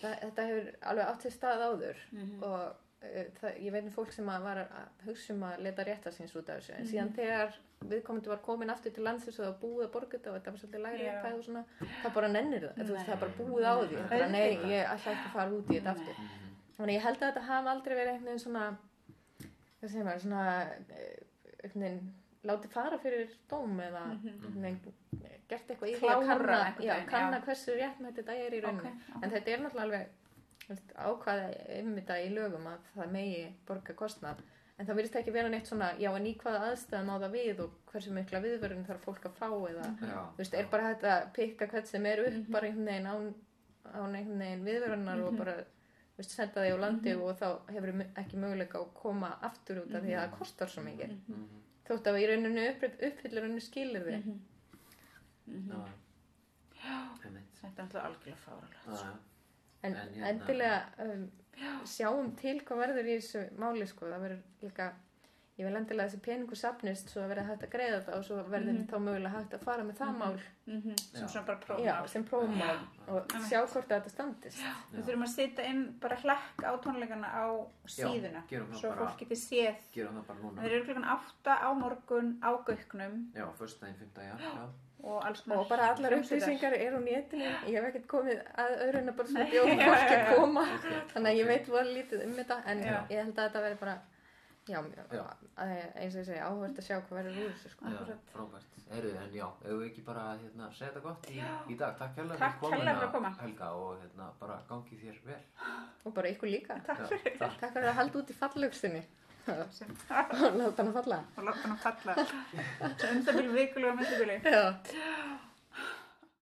það, þetta hefur alveg átt sér stað áður Mhm. og uh, það, ég veit um fólk sem að var að hugsa um að leta rétta síns út af þessu. En Mhm. síðan þegar viðkomandi var komin aftur til landsins og það var búið að borga þetta og þetta var svolítið lægri Já. upphæð og svona, það bara nennir það. Veist, það er bara búið á því. Það er nei, ég ætla ekki að fara út í þetta aftur. Mhm. Þannig ég held að þetta hafa aldrei verið einhvern veginn svona, hvað segir maður, svona, eh, einhvern veginn látið fara fyrir dóm eða einhvern veginn gert eitthvað í því að kanna, já, kanna hversu réttmætt þetta er í rauninni. Ok, En þetta er náttúrulega alveg um þetta í lögum að það megi borga kostnað. en það virðist ekki vera neitt svona, já en í hvaða aðstæðum á það við og hversu mikla viðverðin þarf fólk að fá eða, Já. þú veist, er bara hægt að pikka hvert sem er upp bara einhvern veginn án, án einhvern veginn viðverðunar og bara, þú veist, senda þig á landi og þá hefur ekki möguleika að koma aftur út af því að það kostar svo mikið. Mhm. þótt að í rauninu uppfyllir rauninu skilur þig Já. Þetta er alltaf algjörlega fáralegt. Já, já. en, En hérna- endilega um, sjáum til hvað verður í þessu máli sko, það verður líka ég vil endilega þessi peningu sapnist svo að verða hægt að greiða það og svo verður þá mögulega hægt að fara með það mál Mm Sem Já. svona bara prófum já, sem prófumál og sjá hvort þetta standist Við þurfum að setja inn bara hlekk á tónleikana á síðuna. það Svo bara. fólk geti séð. Það. Þeir eru klukkan átta á morgun á Gauknum Já, föstudaginn, fimmtudaginn, já. Og og bara allar upplýsingar er á netinu ég hef ekkert komið að öðru en að bara svona [laughs] bjóða fólk að koma þannig að ég veit voru lítið um þetta en Já. ég held að þetta verði bara já, Já. að- eins og ég segi áhvert að sjá hvað verður úr þessu sko. Já, frábært. Heyrðu, en já, ef við ekki bara hérna, segja þetta gott í, í dag. Takk hérlega Takk kærlega fyrir að koma. Helga, og hérna, bara gangi þér vel. og bara ykkur líka Takk fyrir. takk. takk fyrir að halda út í fallaugstinni Sem- [laughs] og láta hann falla Og láta hann að falla. Svo um það byrju vikulega millibili. já